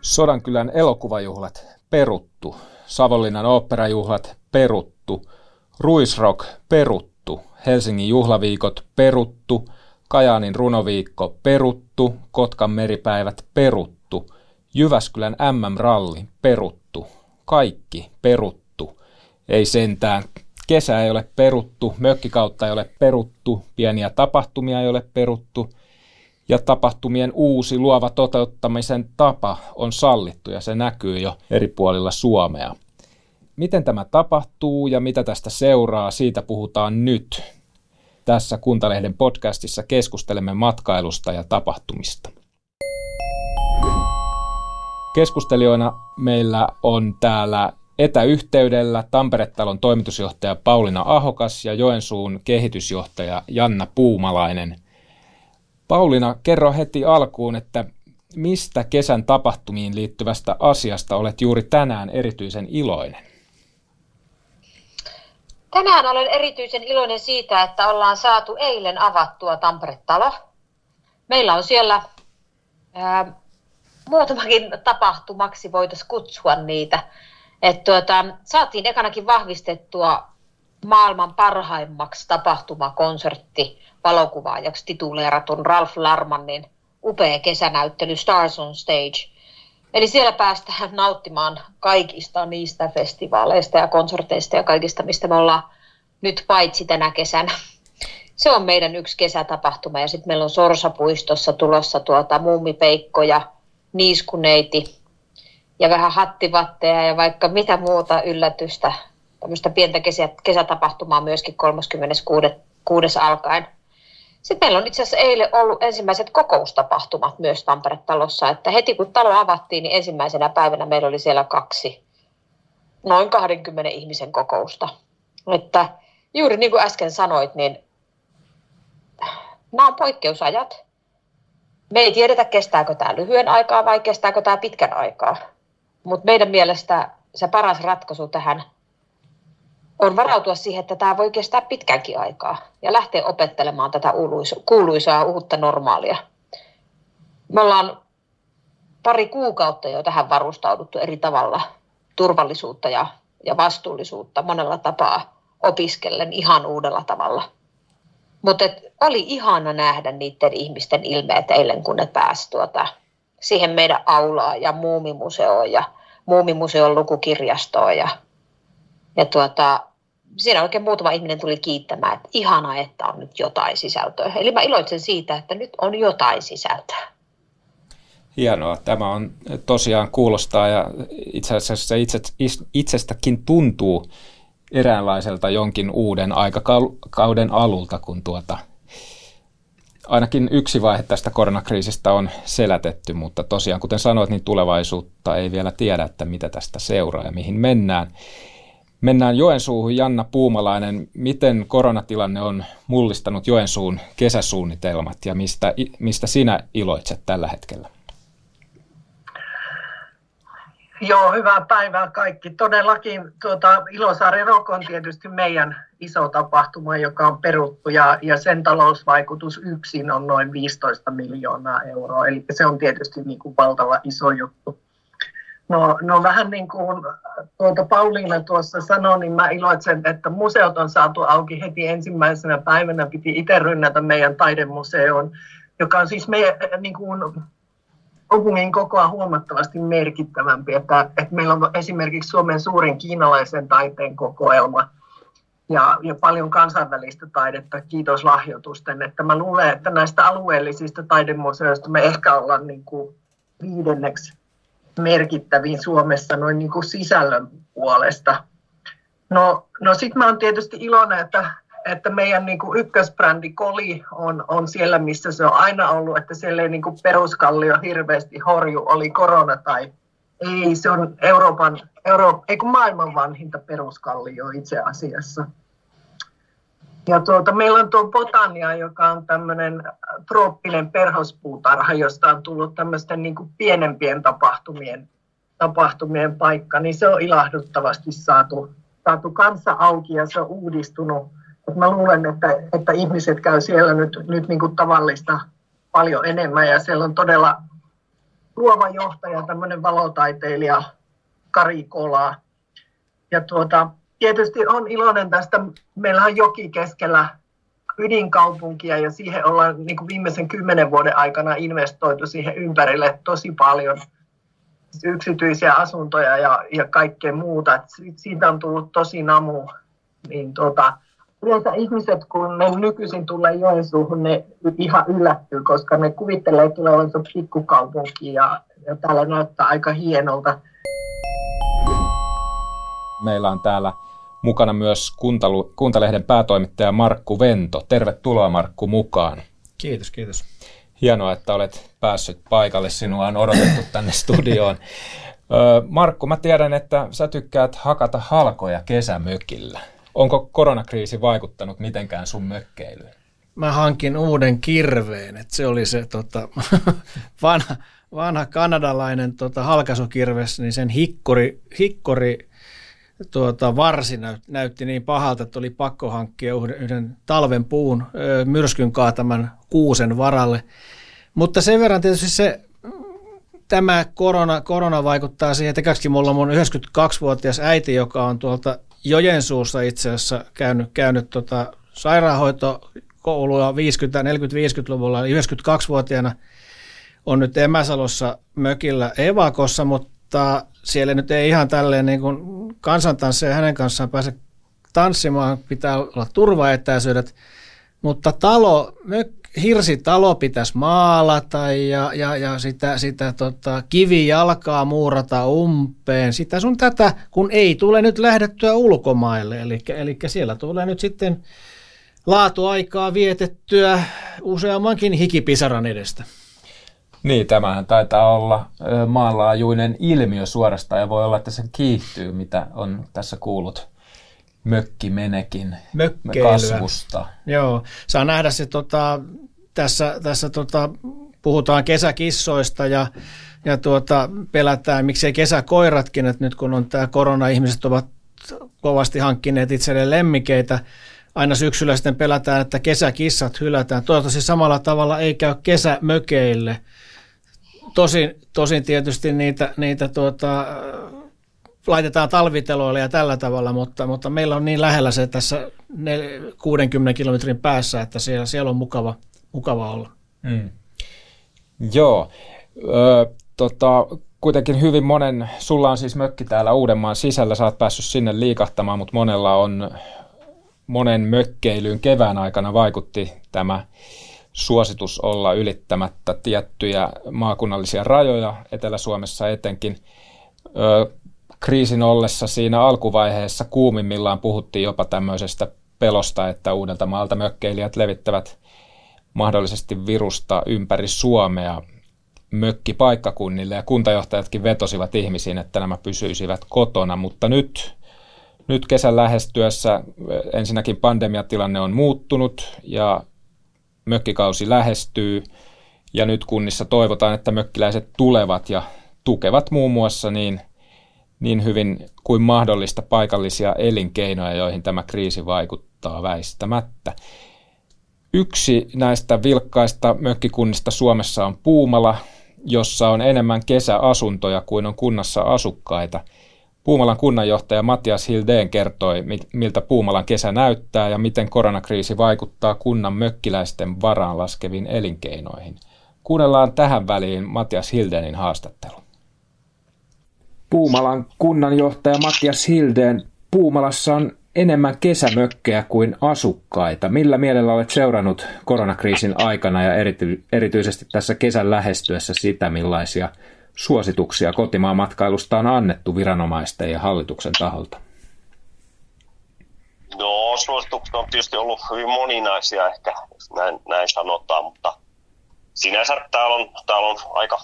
Sodankylän elokuvajuhlat peruttu, Savonlinnan oopperajuhlat peruttu, Ruisrock peruttu, Helsingin juhlaviikot peruttu, Kajaanin runoviikko peruttu, Kotkan meripäivät peruttu, Jyväskylän MM-ralli peruttu, kaikki peruttu. Ei sentään, kesä ei ole peruttu, mökkikautta ei ole peruttu, pieniä tapahtumia ei ole peruttu, ja tapahtumien uusi luova toteuttamisen tapa on sallittu ja se näkyy jo eri puolilla Suomea. Miten tämä tapahtuu ja mitä tästä seuraa, siitä puhutaan nyt. Tässä Kuntalehden podcastissa keskustelemme matkailusta ja tapahtumista. Keskustelijoina meillä on täällä etäyhteydellä Tampere-talon toimitusjohtaja Paulina Ahokas ja Joensuun kehitysjohtaja Janna Puumalainen – Paulina, kerro heti alkuun, että mistä kesän tapahtumiin liittyvästä asiasta olet juuri tänään erityisen iloinen? Tänään olen erityisen iloinen siitä, että ollaan saatu eilen avattua Tampere-talo. Meillä on siellä ää, muutamakin tapahtumaksi, voitaisiin kutsua niitä. Et tuota, saatiin ekanakin vahvistettua maailman parhaimmaksi tapahtumakonsertti valokuvaajaksi tituleeratun Ralph Larmanin upea kesänäyttely Stars on Stage. Eli siellä päästään nauttimaan kaikista niistä festivaaleista ja konserteista ja kaikista, mistä me ollaan nyt paitsi tänä kesänä. Se on meidän yksi kesätapahtuma ja sitten meillä on Sorsapuistossa tulossa tuota muumipeikko ja niiskuneiti ja vähän hattivatteja ja vaikka mitä muuta yllätystä. Tämmöistä pientä kesä, kesätapahtumaa myöskin 36. alkaen. Sitten meillä on itse asiassa eilen ollut ensimmäiset kokoustapahtumat myös Tampere-talossa, että heti kun talo avattiin, niin ensimmäisenä päivänä meillä oli siellä kaksi noin 20 ihmisen kokousta. Että juuri niin kuin äsken sanoit, niin nämä on poikkeusajat. Me ei tiedetä, kestääkö tämä lyhyen aikaa vai kestääkö tämä pitkän aikaa. Mutta meidän mielestä se paras ratkaisu tähän on varautua siihen, että tämä voi kestää pitkänkin aikaa ja lähteä opettelemaan tätä kuuluisaa uutta normaalia. Me ollaan pari kuukautta jo tähän varustauduttu eri tavalla turvallisuutta ja, ja vastuullisuutta monella tapaa opiskellen ihan uudella tavalla. Mutta oli ihana nähdä niiden ihmisten ilmeet eilen, kun ne pääsivät tuota, siihen meidän aulaan ja muumimuseoon ja muumimuseon lukukirjastoon ja, ja tuota, siinä oikein muutama ihminen tuli kiittämään, että ihanaa, että on nyt jotain sisältöä. Eli mä iloitsen siitä, että nyt on jotain sisältöä. Hienoa. Tämä on tosiaan kuulostaa ja itse asiassa itse, itsestäkin tuntuu eräänlaiselta jonkin uuden aikakauden alulta, kun tuota, ainakin yksi vaihe tästä koronakriisistä on selätetty, mutta tosiaan kuten sanoit, niin tulevaisuutta ei vielä tiedä, että mitä tästä seuraa ja mihin mennään. Mennään Joensuuhun. Janna Puumalainen, miten koronatilanne on mullistanut Joensuun kesäsuunnitelmat ja mistä, mistä sinä iloitset tällä hetkellä? Joo, hyvää päivää kaikki. Todellakin tuota, Ilosaari Rock on tietysti meidän iso tapahtuma, joka on peruttu ja, ja sen talousvaikutus yksin on noin 15 miljoonaa euroa. Eli se on tietysti niin kuin valtava iso juttu. No, no vähän niin kuin tuota Pauliina tuossa sanoi, niin mä iloitsen, että museot on saatu auki heti ensimmäisenä päivänä. Piti itse rynnätä meidän taidemuseoon, joka on siis meidän niin kuin, kaupungin kokoa huomattavasti merkittävämpi. Että, että meillä on esimerkiksi Suomen suurin kiinalaisen taiteen kokoelma ja, ja paljon kansainvälistä taidetta, kiitos lahjoitusten. Että mä luulen, että näistä alueellisista taidemuseoista me ehkä ollaan niin kuin viidenneksi merkittäviin Suomessa noin niin kuin sisällön puolesta. No, no sitten mä oon tietysti iloinen, että, että meidän niin kuin ykkösbrändi Koli on, on siellä, missä se on aina ollut, että siellä ei niin kuin peruskallio hirveästi horju, oli korona tai ei, se on Euroopan, Euro, ei kun maailman vanhinta peruskallio itse asiassa. Ja tuota, meillä on tuo Botania, joka on tämmöinen trooppinen perhospuutarha, josta on tullut tämmöisten niin kuin pienempien tapahtumien, tapahtumien paikka, niin se on ilahduttavasti saatu, saatu kanssa auki ja se on uudistunut mä luulen, että, että ihmiset käy siellä nyt, nyt niin kuin tavallista paljon enemmän ja siellä on todella luova johtaja, tämmöinen valotaiteilija Kari Kola. Ja tuota, tietysti on iloinen tästä, meillä on joki keskellä ydinkaupunkia ja siihen ollaan niin kuin viimeisen kymmenen vuoden aikana investoitu siihen ympärille tosi paljon yksityisiä asuntoja ja, ja kaikkea muuta. Et siitä on tullut tosi namu. Niin tuota, yleensä ihmiset, kun ne nykyisin tulee Joensuuhun, ne ihan yllättyy, koska ne kuvittelee tulevansa pikkukaupunkiin ja, ja täällä näyttää aika hienolta. Meillä on täällä mukana myös Kuntalu, Kuntalehden päätoimittaja Markku Vento. Tervetuloa Markku mukaan. Kiitos, kiitos. Hienoa, että olet päässyt paikalle. Sinua on odotettu tänne studioon. Markku, mä tiedän, että sä tykkäät hakata halkoja kesämökillä. Onko koronakriisi vaikuttanut mitenkään sun mökkeilyyn? Mä hankin uuden kirveen, että se oli se tota, vanha, vanha kanadalainen tota, halkaisukirves, niin sen hikkori, hikkori tuota, varsi näytti niin pahalta, että oli pakko hankkia yhden talven puun ö, myrskyn kaataman kuusen varalle. Mutta sen verran tietysti se, tämä korona, korona vaikuttaa siihen, että mulla on mun 92-vuotias äiti, joka on tuolta Jojensuussa itse asiassa käynyt, käynyt tota sairaanhoitokoulua 50, 40-50-luvulla, eli 92-vuotiaana on nyt Emäsalossa mökillä Evakossa, mutta siellä nyt ei ihan tälleen niin kuin kansantansseja hänen kanssaan pääse tanssimaan, pitää olla turvaetäisyydet, mutta talo, mök, hirsitalo pitäisi maalata ja, ja, ja sitä, sitä tota, kivijalkaa muurata umpeen. Sitä sun tätä, kun ei tule nyt lähdettyä ulkomaille. Eli, eli siellä tulee nyt sitten laatuaikaa vietettyä useammankin hikipisaran edestä. Niin, tämähän taitaa olla maanlaajuinen ilmiö suorastaan ja voi olla, että se kiihtyy, mitä on tässä kuullut mökkimenekin kasvusta. Joo, saa nähdä se tota, tässä, tässä tota, puhutaan kesäkissoista ja, ja tuota, pelätään, miksei kesäkoiratkin, että nyt kun on tämä korona, ihmiset ovat kovasti hankkineet itselleen lemmikeitä, aina syksyllä sitten pelätään, että kesäkissat hylätään. Toivottavasti samalla tavalla ei käy kesämökeille. Tosin, tosin tietysti niitä, niitä tuota, laitetaan talviteloille ja tällä tavalla, mutta, mutta meillä on niin lähellä se tässä 60 kilometrin päässä, että siellä, siellä on mukava, mukava olla. Mm. Joo. Ö, tota, kuitenkin hyvin monen, sulla on siis mökki täällä Uudenmaan sisällä, sä oot päässyt sinne liikahtamaan, mutta monella on monen mökkeilyyn kevään aikana vaikutti tämä suositus olla ylittämättä tiettyjä maakunnallisia rajoja Etelä-Suomessa etenkin. Ö, kriisin ollessa siinä alkuvaiheessa kuumimmillaan puhuttiin jopa tämmöisestä pelosta, että uudelta maalta mökkeilijät levittävät mahdollisesti virusta ympäri Suomea mökkipaikkakunnille ja kuntajohtajatkin vetosivat ihmisiin, että nämä pysyisivät kotona, mutta nyt, nyt kesän lähestyessä ensinnäkin pandemiatilanne on muuttunut ja mökkikausi lähestyy. Ja nyt kunnissa toivotaan, että mökkiläiset tulevat ja tukevat muun muassa niin, niin hyvin kuin mahdollista paikallisia elinkeinoja, joihin tämä kriisi vaikuttaa väistämättä. Yksi näistä vilkkaista mökkikunnista Suomessa on Puumala, jossa on enemmän kesäasuntoja kuin on kunnassa asukkaita. Puumalan kunnanjohtaja Matias Hildeen kertoi, miltä Puumalan kesä näyttää ja miten koronakriisi vaikuttaa kunnan mökkiläisten varaan laskeviin elinkeinoihin. Kuunnellaan tähän väliin Matias Hildeenin haastattelu. Puumalan kunnanjohtaja Matias Hildeen. Puumalassa on enemmän kesämökkejä kuin asukkaita. Millä mielellä olet seurannut koronakriisin aikana ja erity- erityisesti tässä kesän lähestyessä sitä, millaisia suosituksia kotimaan matkailusta on annettu viranomaisten ja hallituksen taholta? No, suositukset on tietysti ollut hyvin moninaisia, ehkä näin, näin sanotaan, mutta sinänsä täällä on, täällä on aika,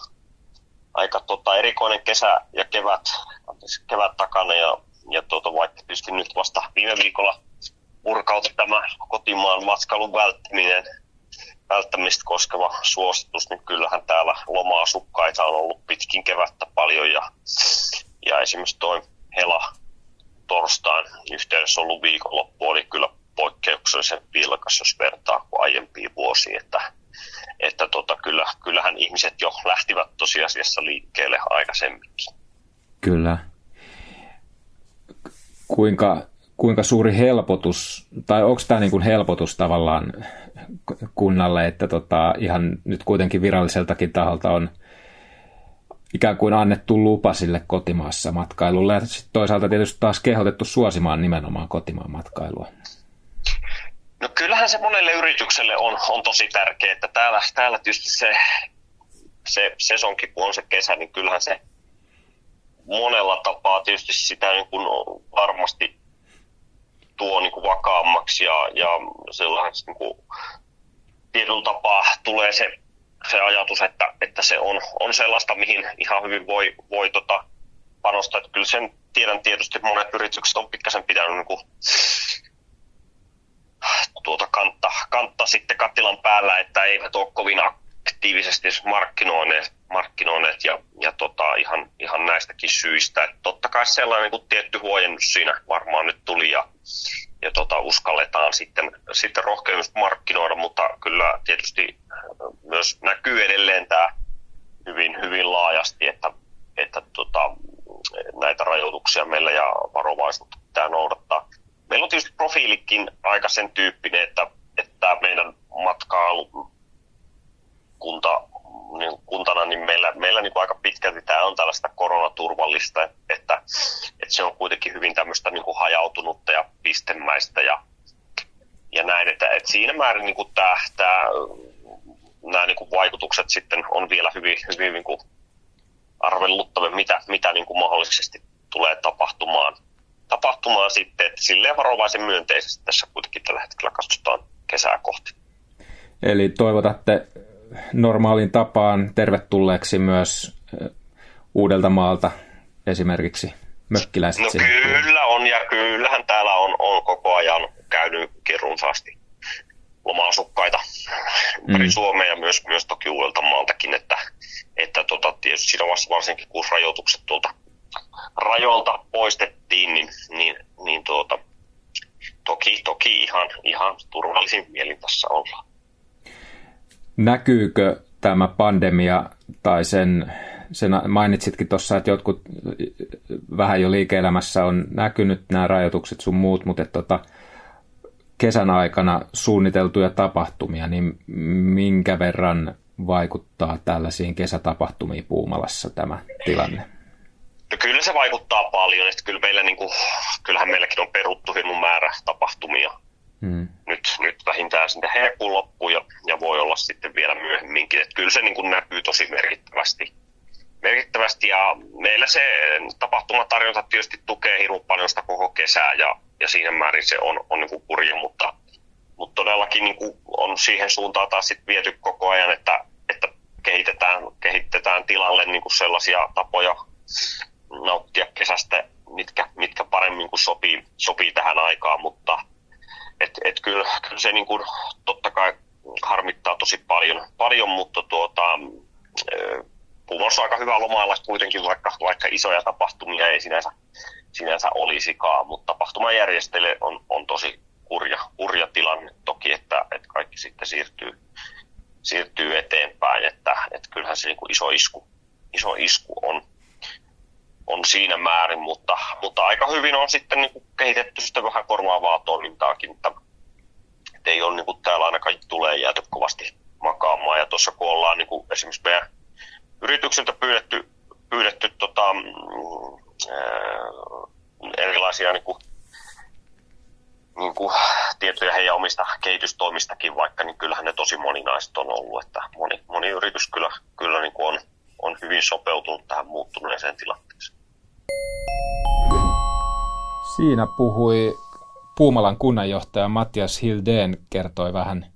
aika tota, erikoinen kesä ja kevät, kevät takana ja ja tuota, vaikka tietysti nyt vasta viime viikolla purkautui tämä kotimaan matkailun välttäminen, välttämistä koskeva suositus, niin kyllähän täällä loma-asukkaita on ollut pitkin kevättä paljon ja, ja esimerkiksi tuo Hela torstain yhteydessä ollut viikonloppu oli kyllä poikkeuksellisen vilkas, jos vertaa kuin aiempiin vuosiin, että, että tota, kyllä, kyllähän ihmiset jo lähtivät tosiasiassa liikkeelle aikaisemminkin. Kyllä. Kuinka, kuinka suuri helpotus, tai onko tämä niin helpotus tavallaan kunnalle, että tota, ihan nyt kuitenkin viralliseltakin taholta on ikään kuin annettu lupa sille kotimaassa matkailulle, ja toisaalta tietysti taas kehotettu suosimaan nimenomaan kotimaan matkailua. No kyllähän se monelle yritykselle on, on tosi tärkeää, että täällä, täällä tietysti se, se sesonkin, kun on se kesä, niin kyllähän se monella tapaa tietysti sitä niin kuin varmasti tuo niin kuin vakaammaksi ja, ja sellainen niin kuin tietyllä tapaa tulee se, se ajatus, että, että se on, on sellaista, mihin ihan hyvin voi, voi tota panostaa. Että kyllä sen tiedän tietysti, monet yritykset on pikkasen pitänyt niin kuin, tuota kantta, kantta sitten kattilan päällä, että eivät ole kovin aktiivisesti markkinoineet, markkinoineet ja, ja tota, ihan, ihan näistäkin syistä. Että totta kai sellainen niin kuin tietty huojennus siinä varmaan nyt tuli ja, ja tota, uskalletaan sitten, sitten rohkeus markkinoida, mutta kyllä tietysti myös näkyy edelleen tämä hyvin, hyvin laajasti, että, että tota, näitä rajoituksia meillä ja varovaisuutta pitää noudattaa. Meillä on tietysti profiilikin aika sen tyyppinen, että, että meidän matkailu kunta, niin kuntana, niin meillä, meillä niin aika pitkälti tämä on tällaista koronaturvallista, että, että se on kuitenkin hyvin tämmöistä niin kuin hajautunutta ja pistemäistä ja, ja näin, että, että siinä määrin niin kuin tämä, tämä, nämä niin kuin vaikutukset sitten on vielä hyvin, hyvin niin kuin arvelluttavia, mitä, mitä niin kuin mahdollisesti tulee tapahtumaan, tapahtumaan sitten, että silleen varovaisen myönteisesti tässä kuitenkin tällä hetkellä katsotaan kesää kohti. Eli toivotatte normaalin tapaan tervetulleeksi myös uudelta maalta esimerkiksi mökkiläiset? No kyllä on ja kyllähän täällä on, on koko ajan käynytkin runsaasti loma-asukkaita ympäri mm. Suomea ja myös, myös toki uudelta maaltakin, että, että tota, tietysti siinä vaiheessa varsinkin kun rajoitukset tuolta rajoilta poistettiin, niin, niin, niin tuota, toki, toki ihan, ihan turvallisin mielin tässä ollaan näkyykö tämä pandemia tai sen, sen mainitsitkin tuossa, että jotkut vähän jo liike-elämässä on näkynyt nämä rajoitukset sun muut, mutta tota, kesän aikana suunniteltuja tapahtumia, niin minkä verran vaikuttaa tällaisiin kesätapahtumiin Puumalassa tämä tilanne? No kyllä se vaikuttaa paljon. Että kyllä meillä, niin kuin, kyllähän meilläkin on peruttu hirmu määrä tapahtumia hmm. nyt, nyt vähintään sinne heinäkuun loppuun ja, ja voi olla sitten vielä myöhemminkin. Että kyllä se niin kuin näkyy tosi merkittävästi. merkittävästi ja meillä se tapahtumatarjonta tietysti tukee hirveän paljon sitä koko kesää ja, ja siinä määrin se on, on niin kuin kurja, mutta, mutta todellakin niin kuin on siihen suuntaan taas sit viety koko ajan, että, että kehitetään, kehitetään tilalle niin kuin sellaisia tapoja nauttia kesästä, mitkä, mitkä paremmin kuin sopii, sopii tähän aikaan, mutta, et, et kyllä, kyllä se niin kuin, totta kai harmittaa tosi paljon, paljon mutta tuota, Pumossa aika hyvä lomailla kuitenkin, vaikka, vaikka isoja tapahtumia ei sinänsä, sinänsä olisikaan, mutta tapahtumajärjestäjille on, on tosi kurja, kurja tilanne toki, että, että kaikki sitten siirtyy, siirtyy eteenpäin, että, että kyllähän se niin kuin iso, isku, iso isku on, on siinä määrin, mutta, mutta aika hyvin on sitten niin kuin kehitetty sitä vähän korvaavaa toimintaakin, että, että ei ole niin kuin täällä ainakaan tulee jääty kovasti makaamaan. Ja tuossa kun ollaan niin kuin esimerkiksi meidän yrityksiltä pyydetty, pyydetty tota, mm, erilaisia niin kuin, niin kuin, tietoja heidän omista kehitystoimistakin vaikka, niin kyllähän ne tosi moninaiset on ollut, että moni, moni yritys kyllä, kyllä niin kuin on, on hyvin sopeutunut tähän muuttuneeseen tilanteeseen. Siinä puhui Puumalan kunnanjohtaja Mattias Hildeen kertoi vähän,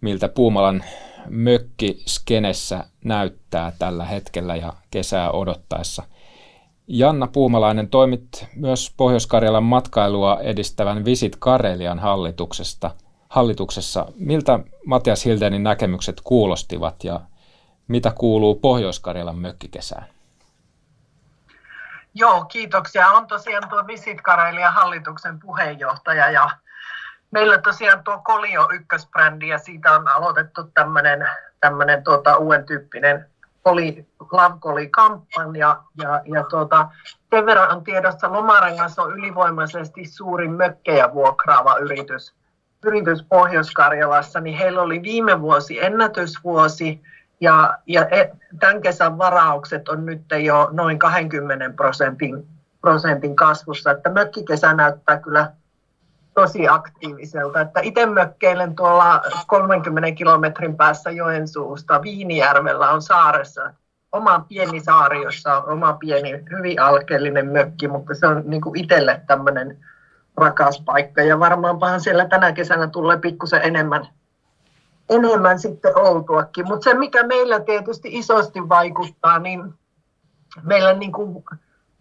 miltä Puumalan mökki skenessä näyttää tällä hetkellä ja kesää odottaessa. Janna Puumalainen toimit myös Pohjois-Karjalan matkailua edistävän Visit Karelian hallituksesta, hallituksessa. Miltä Matias Hildenin näkemykset kuulostivat ja mitä kuuluu Pohjois-Karjalan mökkikesään? Joo, kiitoksia. On tosiaan tuo Visit Karelia hallituksen puheenjohtaja ja, meillä tosiaan tuo Kolio ykkösbrändi ja siitä on aloitettu tämmöinen tämmöinen tuota, uuden tyyppinen oli Love-kampanja ja, ja tuota, sen verran on tiedossa, Lomarangas on ylivoimaisesti suurin mökkejä vuokraava yritys, yritys Pohjois-Karjalassa, niin heillä oli viime vuosi ennätysvuosi ja, ja e, tämän kesän varaukset on nyt jo noin 20 prosentin, prosentin kasvussa, että mökkikesä näyttää kyllä tosi aktiiviselta. Että itse mökkeilen tuolla 30 kilometrin päässä Joensuusta. Viinijärvellä on saaressa oma pieni saari, jossa on oma pieni, hyvin alkeellinen mökki, mutta se on niin kuin itselle tämmöinen rakas paikka. Ja varmaanpahan siellä tänä kesänä tulee pikkusen enemmän, enemmän sitten oltuakin. Mutta se, mikä meillä tietysti isosti vaikuttaa, niin meillä niin kuin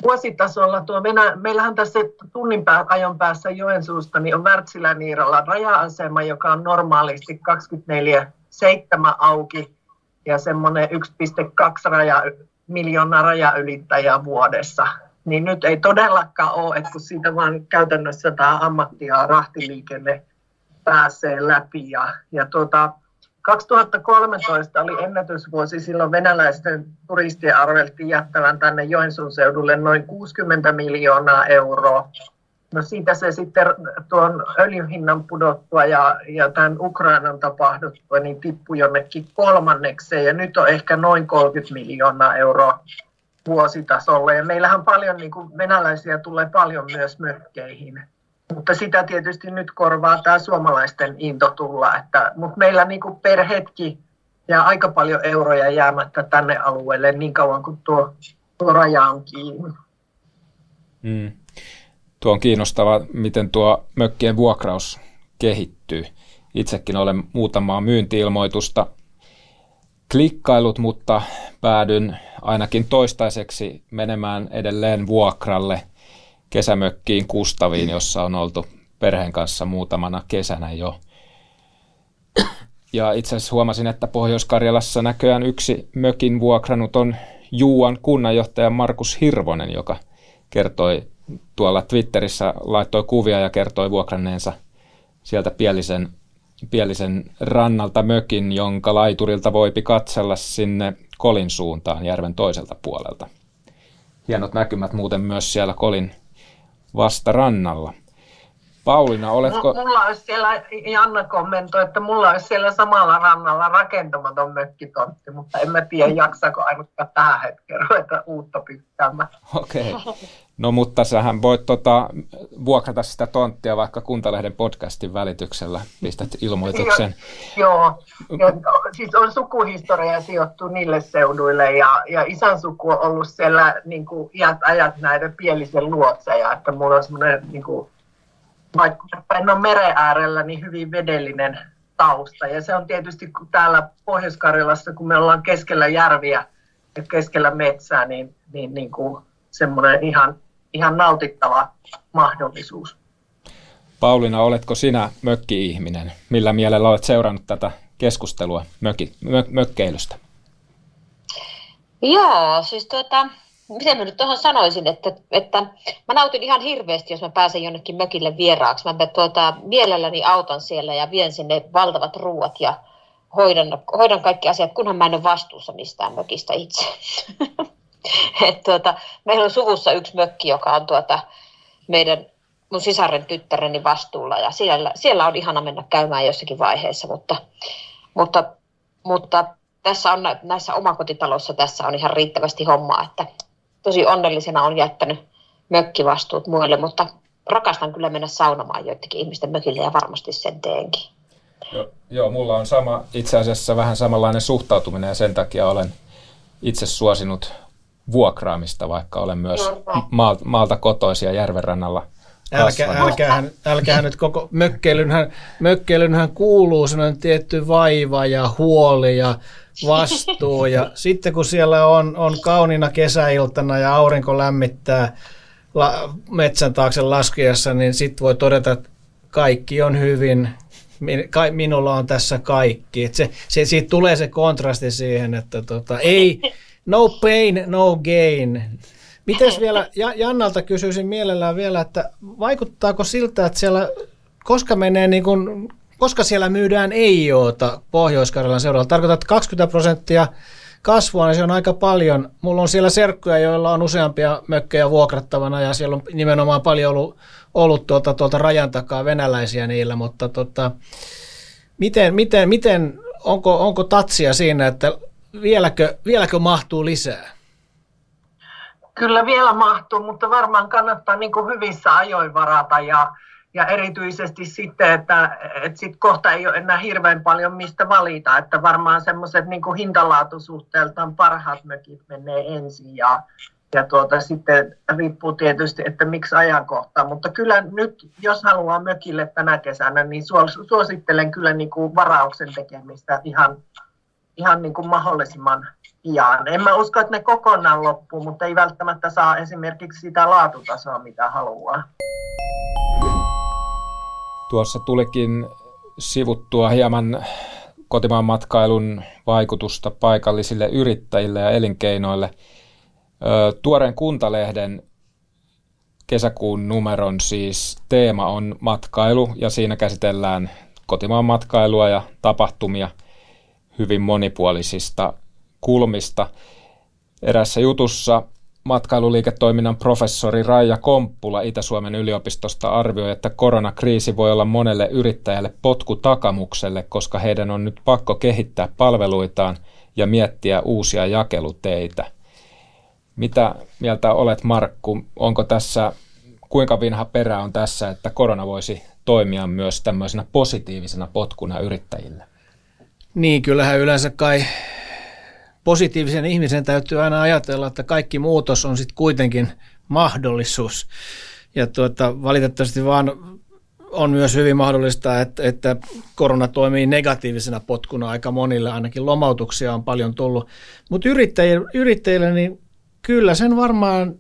vuositasolla tuo Venä, meillähän tässä tunnin pää, ajon päässä Joensuusta niin on Wärtsilä-Niiralla raja-asema, joka on normaalisti 24-7 auki ja semmoinen 1,2 raja, miljoonaa rajaylittäjää vuodessa. Niin nyt ei todellakaan ole, että kun siitä vaan käytännössä tämä ammatti- ja rahtiliikenne pääsee läpi. Ja, ja tuota, 2013 oli ennätysvuosi, silloin venäläisten turistien arveltiin jättävän tänne Joensuun seudulle noin 60 miljoonaa euroa. No siitä se sitten tuon öljyhinnan pudottua ja, ja tämän Ukrainan tapahduttua, niin tippui jonnekin kolmannekseen ja nyt on ehkä noin 30 miljoonaa euroa vuositasolla. Ja meillähän paljon niin kuin venäläisiä tulee paljon myös mökkeihin. Mutta sitä tietysti nyt korvaa tämä suomalaisten into tulla. Että, mutta meillä niin kuin per hetki ja aika paljon euroja jäämättä tänne alueelle niin kauan kuin tuo, tuo raja on kiinni. Mm. Tuo on kiinnostava, miten tuo mökkien vuokraus kehittyy. Itsekin olen muutamaa myyntiilmoitusta klikkailut, mutta päädyn ainakin toistaiseksi menemään edelleen vuokralle kesämökkiin Kustaviin, jossa on oltu perheen kanssa muutamana kesänä jo. Ja itse asiassa huomasin, että Pohjois-Karjalassa näköjään yksi mökin vuokranut on Juuan kunnanjohtaja Markus Hirvonen, joka kertoi tuolla Twitterissä, laittoi kuvia ja kertoi vuokranneensa sieltä Pielisen, Pielisen rannalta mökin, jonka laiturilta voipi katsella sinne Kolin suuntaan järven toiselta puolelta. Hienot näkymät muuten myös siellä Kolin vasta rannalla. Paulina, oletko... Mulla olisi siellä, Janna kommentoi, että mulla olisi siellä samalla rannalla rakentamaton mökkitontti, mutta en mä tiedä, jaksako ainakaan tähän hetkeen ruveta uutta pistämään. Okei. Okay. No mutta sähän voit tota, vuokrata sitä tonttia vaikka Kuntalehden podcastin välityksellä, pistät ilmoituksen. Joo, ja, siis on sukuhistoria sijoittu niille seuduille ja, ja isän suku on ollut siellä niin kuin, iät ajat näitä pielisen luotseja, että mulla on semmoinen niin kuin, vaikka en ole meren äärellä, niin hyvin vedellinen tausta. Ja se on tietysti kun täällä Pohjois-Karjalassa, kun me ollaan keskellä järviä ja keskellä metsää, niin, niin, niin kuin semmoinen ihan, ihan nautittava mahdollisuus. Pauliina, oletko sinä mökki-ihminen? Millä mielellä olet seurannut tätä keskustelua möki, mö, mökkeilystä? Joo, siis tuota, miten mä nyt tuohon sanoisin, että, että mä nautin ihan hirveästi, jos mä pääsen jonnekin mökille vieraaksi. Mä tuota, mielelläni autan siellä ja vien sinne valtavat ruuat ja hoidan, hoidan kaikki asiat, kunhan mä en ole vastuussa mistään mökistä itse. Et tuota, meillä on suvussa yksi mökki, joka on tuota, meidän mun sisaren tyttäreni vastuulla ja siellä, siellä on ihana mennä käymään jossakin vaiheessa, mutta, mutta, mutta tässä on näissä omakotitaloissa tässä on ihan riittävästi hommaa, että tosi onnellisena on jättänyt mökkivastuut muille, mutta rakastan kyllä mennä saunomaan joidenkin ihmisten mökille ja varmasti sen teenkin. Joo, joo, mulla on sama, itse asiassa vähän samanlainen suhtautuminen ja sen takia olen itse suosinut vuokraamista, vaikka olen myös maalta, maalta kotoisia järvenrannalla älkäähän nyt koko mökkeilynhän, mökkeilynhän kuuluu sellainen tietty vaiva ja huoli ja vastuu. Ja sitten kun siellä on, on kauniina kesäiltana ja aurinko lämmittää la, metsän taakse laskiessa, niin sitten voi todeta, että kaikki on hyvin, minulla on tässä kaikki. Et se, se, siitä tulee se kontrasti siihen, että tota, ei, no pain, no gain. Miten vielä, Jannalta kysyisin mielellään vielä, että vaikuttaako siltä, että siellä koska menee niin kuin, koska siellä myydään ei-oota Pohjois-Karjalan seuralla, tarkoittaa, että 20 prosenttia kasvua, niin se on aika paljon. Mulla on siellä serkkuja, joilla on useampia mökkejä vuokrattavana ja siellä on nimenomaan paljon ollut, ollut tuolta, tuolta rajan takaa venäläisiä niillä, mutta tota, miten, miten, miten onko, onko tatsia siinä, että vieläkö, vieläkö mahtuu lisää? Kyllä vielä mahtuu, mutta varmaan kannattaa niin kuin hyvissä ajoin varata ja, ja erityisesti sitten, että, että sit kohta ei ole enää hirveän paljon mistä valita, että varmaan semmoiset niin hintalaatusuhteeltaan parhaat mökit menee ensin ja, ja tuota, sitten riippuu tietysti, että miksi ajankohtaa, mutta kyllä nyt, jos haluaa mökille tänä kesänä, niin suosittelen kyllä niin kuin varauksen tekemistä ihan, ihan niin kuin mahdollisimman pian. En mä usko, että ne kokonaan loppuu, mutta ei välttämättä saa esimerkiksi sitä laatutasoa, mitä haluaa. Tuossa tulikin sivuttua hieman kotimaan matkailun vaikutusta paikallisille yrittäjille ja elinkeinoille. Tuoreen kuntalehden kesäkuun numeron siis teema on matkailu ja siinä käsitellään kotimaan matkailua ja tapahtumia hyvin monipuolisista kulmista. Erässä jutussa matkailuliiketoiminnan professori Raija Komppula Itä-Suomen yliopistosta arvioi, että koronakriisi voi olla monelle yrittäjälle potku takamukselle, koska heidän on nyt pakko kehittää palveluitaan ja miettiä uusia jakeluteitä. Mitä mieltä olet Markku? Onko tässä, kuinka vinha perä on tässä, että korona voisi toimia myös tämmöisenä positiivisena potkuna yrittäjille? Niin, kyllähän yleensä kai positiivisen ihmisen täytyy aina ajatella, että kaikki muutos on sitten kuitenkin mahdollisuus. Ja tuota, valitettavasti vaan on myös hyvin mahdollista, että, että korona toimii negatiivisena potkuna aika monille, ainakin lomautuksia on paljon tullut. Mutta yrittäjille, yrittäjille, niin kyllä sen varmaan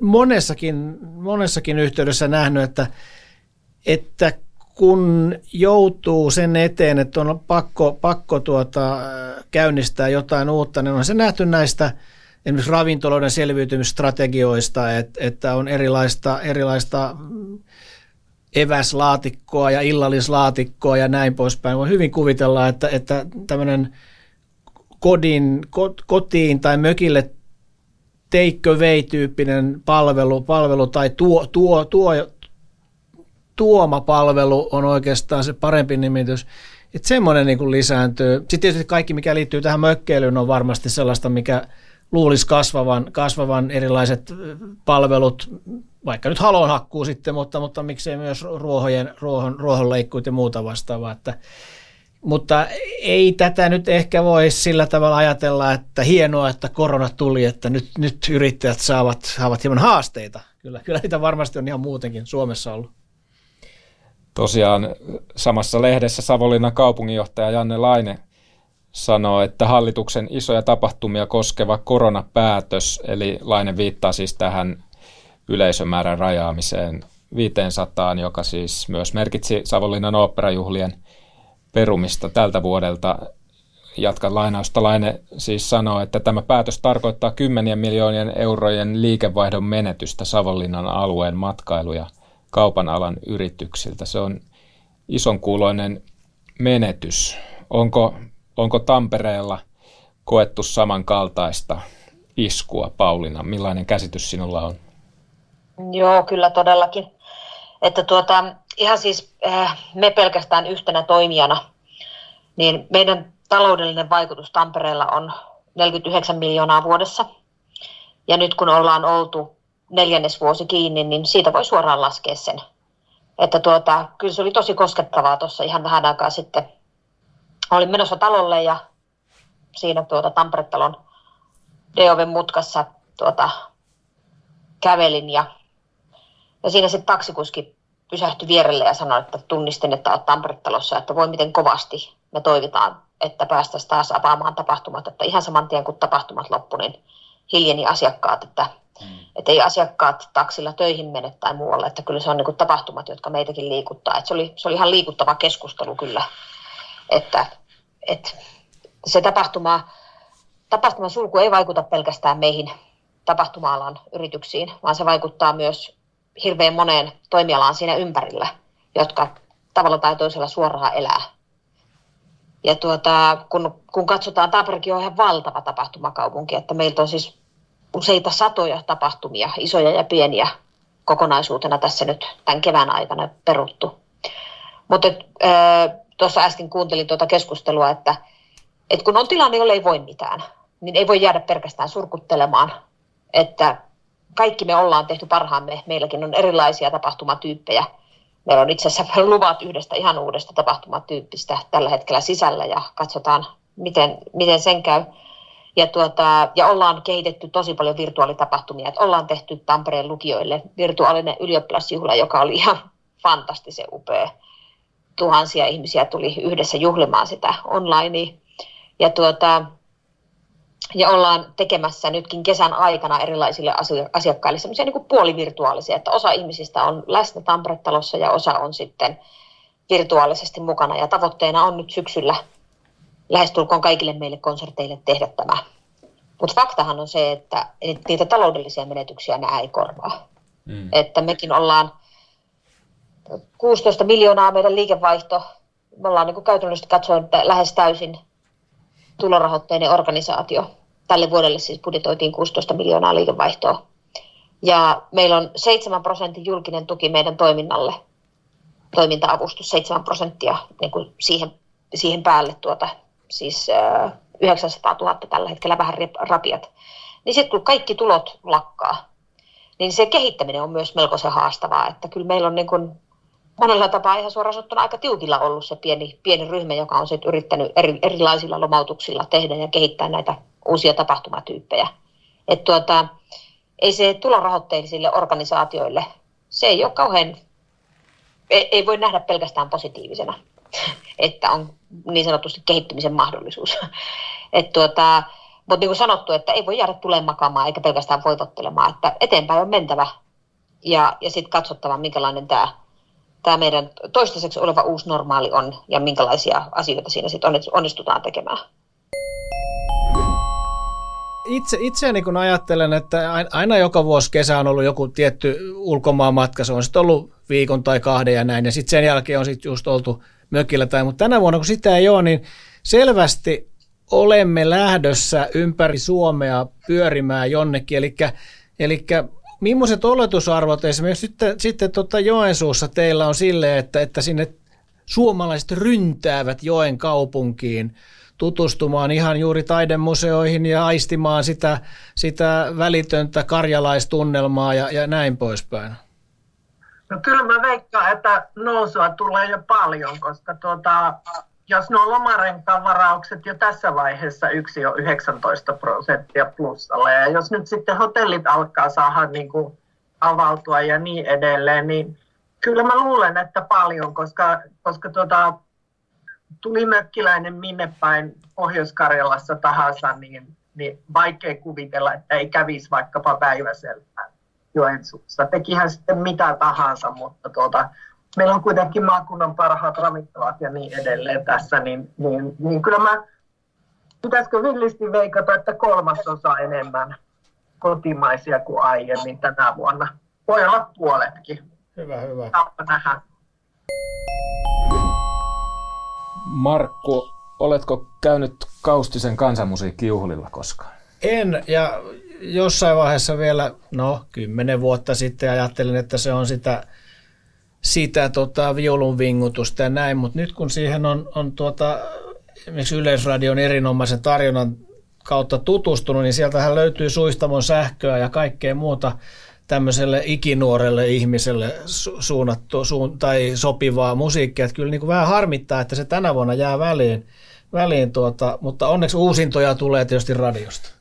monessakin, monessakin yhteydessä nähnyt, että, että kun joutuu sen eteen, että on pakko, pakko tuota, käynnistää jotain uutta, niin on se nähty näistä esimerkiksi ravintoloiden selviytymisstrategioista, että, että on erilaista, erilaista eväslaatikkoa ja illallislaatikkoa ja näin poispäin. Voi hyvin kuvitella, että, että tämmöinen kodin, kotiin tai mökille take away-tyyppinen palvelu, palvelu tai tuo, tuo, tuo, tuomapalvelu on oikeastaan se parempi nimitys. Että semmoinen niin lisääntyy. Sitten tietysti kaikki, mikä liittyy tähän mökkeilyyn, on varmasti sellaista, mikä luulisi kasvavan, kasvavan erilaiset palvelut, vaikka nyt halonhakkuu sitten, mutta, mutta miksei myös ruohojen, ruohon, ruohonleikkuut ja muuta vastaavaa. Että, mutta ei tätä nyt ehkä voi sillä tavalla ajatella, että hienoa, että korona tuli, että nyt, nyt yrittäjät saavat, saavat hieman haasteita. Kyllä, kyllä niitä varmasti on ihan muutenkin Suomessa ollut. Tosiaan samassa lehdessä Savonlinnan kaupunginjohtaja Janne Laine sanoo, että hallituksen isoja tapahtumia koskeva koronapäätös, eli Laine viittaa siis tähän yleisömäärän rajaamiseen 500, joka siis myös merkitsi Savonlinnan oopperajuhlien perumista tältä vuodelta. Jatkan lainausta. Laine siis sanoo, että tämä päätös tarkoittaa kymmenien miljoonien eurojen liikevaihdon menetystä Savonlinnan alueen matkailu- ja kaupan alan yrityksiltä. Se on ison kuuloinen menetys. Onko, onko Tampereella koettu samankaltaista iskua, Paulina? Millainen käsitys sinulla on? Joo, kyllä todellakin. Että tuota, ihan siis äh, me pelkästään yhtenä toimijana, niin meidän taloudellinen vaikutus Tampereella on 49 miljoonaa vuodessa. Ja nyt kun ollaan oltu neljännesvuosi kiinni, niin siitä voi suoraan laskea sen. Että tuota, kyllä se oli tosi koskettavaa tuossa ihan vähän aikaa sitten. Olin menossa talolle ja siinä tuota Tampere-talon Deoven mutkassa tuota, kävelin ja, ja siinä sitten taksikuski pysähtyi vierelle ja sanoi, että tunnistin, että olet Tampere-talossa, että voi miten kovasti me toivotaan, että päästäisiin taas avaamaan tapahtumat, että ihan saman tien kun tapahtumat loppu, niin hiljeni asiakkaat, että. Että ei asiakkaat taksilla töihin mene tai muualle, että kyllä se on niin tapahtumat, jotka meitäkin liikuttaa. Että se, oli, se oli ihan liikuttava keskustelu kyllä, että, että se tapahtuma, tapahtuman sulku ei vaikuta pelkästään meihin tapahtuma-alan yrityksiin, vaan se vaikuttaa myös hirveän moneen toimialaan siinä ympärillä. jotka tavalla tai toisella suoraan elää. Ja tuota, kun, kun katsotaan, Tamperekin on ihan valtava tapahtumakaupunki, että meiltä on siis useita satoja tapahtumia, isoja ja pieniä kokonaisuutena tässä nyt tämän kevään aikana peruttu. Mutta tuossa äsken kuuntelin tuota keskustelua, että, että kun on tilanne, jolle ei voi mitään, niin ei voi jäädä pelkästään surkuttelemaan, että kaikki me ollaan tehty parhaamme. Meilläkin on erilaisia tapahtumatyyppejä. Meillä on itse asiassa luvat yhdestä ihan uudesta tapahtumatyyppistä tällä hetkellä sisällä ja katsotaan, miten, miten sen käy. Ja, tuota, ja ollaan kehitetty tosi paljon virtuaalitapahtumia. Et ollaan tehty Tampereen lukijoille virtuaalinen ylioppilasjuhla, joka oli ihan fantastisen upea. Tuhansia ihmisiä tuli yhdessä juhlimaan sitä online. Ja tuota, ja ollaan tekemässä nytkin kesän aikana erilaisille asiakkaille semmoisia niin puolivirtuaalisia, että osa ihmisistä on läsnä Tampere-talossa ja osa on sitten virtuaalisesti mukana. Ja tavoitteena on nyt syksyllä lähestulkoon kaikille meille konserteille tehdä tämä. Mutta faktahan on se, että niitä taloudellisia menetyksiä nämä ei korvaa. Mm. Että mekin ollaan 16 miljoonaa meidän liikevaihto, me ollaan niin käytännössä katsoen lähes täysin tulorahoitteinen organisaatio tälle vuodelle siis budjetoitiin 16 miljoonaa liikevaihtoa. Ja meillä on 7 prosentin julkinen tuki meidän toiminnalle, toiminta-avustus 7 prosenttia niin kuin siihen, siihen päälle, tuota, siis 900 000 tällä hetkellä vähän rapiat. Niin sitten kun kaikki tulot lakkaa, niin se kehittäminen on myös melkoisen haastavaa, että kyllä meillä on niin kuin monella tapaa ihan suoraan sanottuna aika tiukilla ollut se pieni, pieni ryhmä, joka on sitten yrittänyt eri, erilaisilla lomautuksilla tehdä ja kehittää näitä uusia tapahtumatyyppejä. Että tuota, ei se tulorahoitteisille organisaatioille, se ei ole kauhean, ei, ei voi nähdä pelkästään positiivisena, että on niin sanotusti kehittymisen mahdollisuus. Et tuota, mutta niin kuin sanottu, että ei voi jäädä tulemaan makaamaan eikä pelkästään voivottelemaan, että eteenpäin on mentävä ja, ja sitten katsottava, minkälainen tämä tämä meidän toistaiseksi oleva uusi normaali on ja minkälaisia asioita siinä sitten onnistutaan tekemään itse, itseäni kun ajattelen, että aina joka vuosi kesä on ollut joku tietty ulkomaan matka, se on sitten ollut viikon tai kahden ja näin, ja sitten sen jälkeen on sitten just oltu mökillä tai, mutta tänä vuonna kun sitä ei ole, niin selvästi olemme lähdössä ympäri Suomea pyörimään jonnekin, eli, eli millaiset oletusarvot esimerkiksi sitten, sitten tota Joensuussa teillä on silleen, että, että sinne suomalaiset ryntäävät Joen kaupunkiin tutustumaan ihan juuri taidemuseoihin ja aistimaan sitä, sitä välitöntä karjalaistunnelmaa ja, ja näin poispäin? No kyllä mä veikkaan, että nousua tulee jo paljon, koska tuota, jos nuo lomarenkaan varaukset jo tässä vaiheessa yksi on 19 prosenttia plussalla ja jos nyt sitten hotellit alkaa saada niin kuin avautua ja niin edelleen, niin kyllä mä luulen, että paljon, koska, koska tuota, tuli mökkiläinen minne päin Pohjois-Karjalassa tahansa, niin, niin vaikea kuvitella, että ei kävisi vaikkapa päiväseltään Joensuussa. Tekihän sitten mitä tahansa, mutta tuota, meillä on kuitenkin maakunnan parhaat ravintolat ja niin edelleen tässä, niin, niin, niin kyllä mä, pitäisikö villisti veikata, että kolmasosa enemmän kotimaisia kuin aiemmin tänä vuonna. Voi olla puoletkin. Hyvä, hyvä. Saapa nähdä. Markku, oletko käynyt Kaustisen kansanmusiikkijuhlilla koskaan? En, ja jossain vaiheessa vielä, no kymmenen vuotta sitten ajattelin, että se on sitä, sitä tota, viulun vingutusta ja näin, mutta nyt kun siihen on, on tuota, esimerkiksi Yleisradion erinomaisen tarjonnan kautta tutustunut, niin sieltähän löytyy suistamon sähköä ja kaikkea muuta tämmöiselle ikinuorelle ihmiselle su- suunnattu suun, tai sopivaa musiikkia. Että kyllä niin kuin vähän harmittaa, että se tänä vuonna jää väliin, väliin tuota, mutta onneksi uusintoja tulee tietysti radiosta.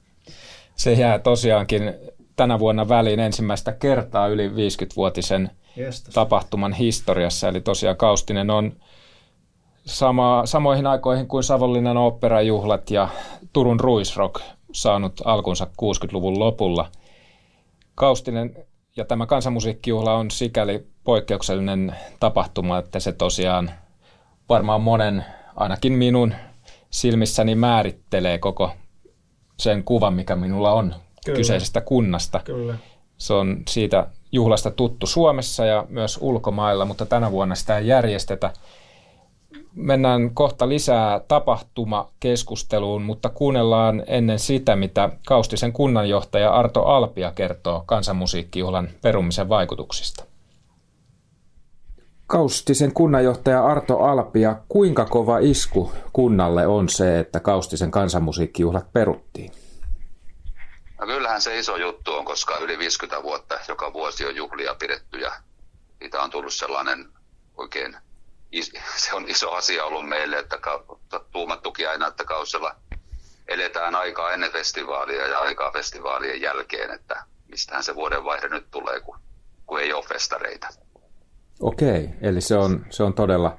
Se jää tosiaankin tänä vuonna väliin ensimmäistä kertaa yli 50-vuotisen Jestas. tapahtuman historiassa. Eli tosiaan Kaustinen on sama, samoihin aikoihin kuin Savonlinnan oopperajuhlat ja Turun Ruisrock saanut alkunsa 60-luvun lopulla – Kaustinen ja tämä kansanmusiikkijuhla on sikäli poikkeuksellinen tapahtuma, että se tosiaan varmaan monen, ainakin minun silmissäni määrittelee koko sen kuvan, mikä minulla on Kyllä. kyseisestä kunnasta. Kyllä. Se on siitä, juhlasta tuttu Suomessa ja myös ulkomailla, mutta tänä vuonna sitä ei järjestetä. Mennään kohta lisää tapahtumakeskusteluun, mutta kuunnellaan ennen sitä, mitä Kaustisen kunnanjohtaja Arto Alpia kertoo kansanmusiikkijuhlan perumisen vaikutuksista. Kaustisen kunnanjohtaja Arto Alpia, kuinka kova isku kunnalle on se, että Kaustisen kansanmusiikkijuhlat peruttiin? No kyllähän se iso juttu on, koska yli 50 vuotta joka vuosi on juhlia pidetty ja siitä on tullut sellainen oikein, se on iso asia ollut meille, että tuumattukin aina, että kausella eletään aikaa ennen festivaalia ja aikaa festivaalien jälkeen, että mistähän se vuodenvaihde nyt tulee, kun, kun ei ole festareita. Okei, eli se on, se on todella,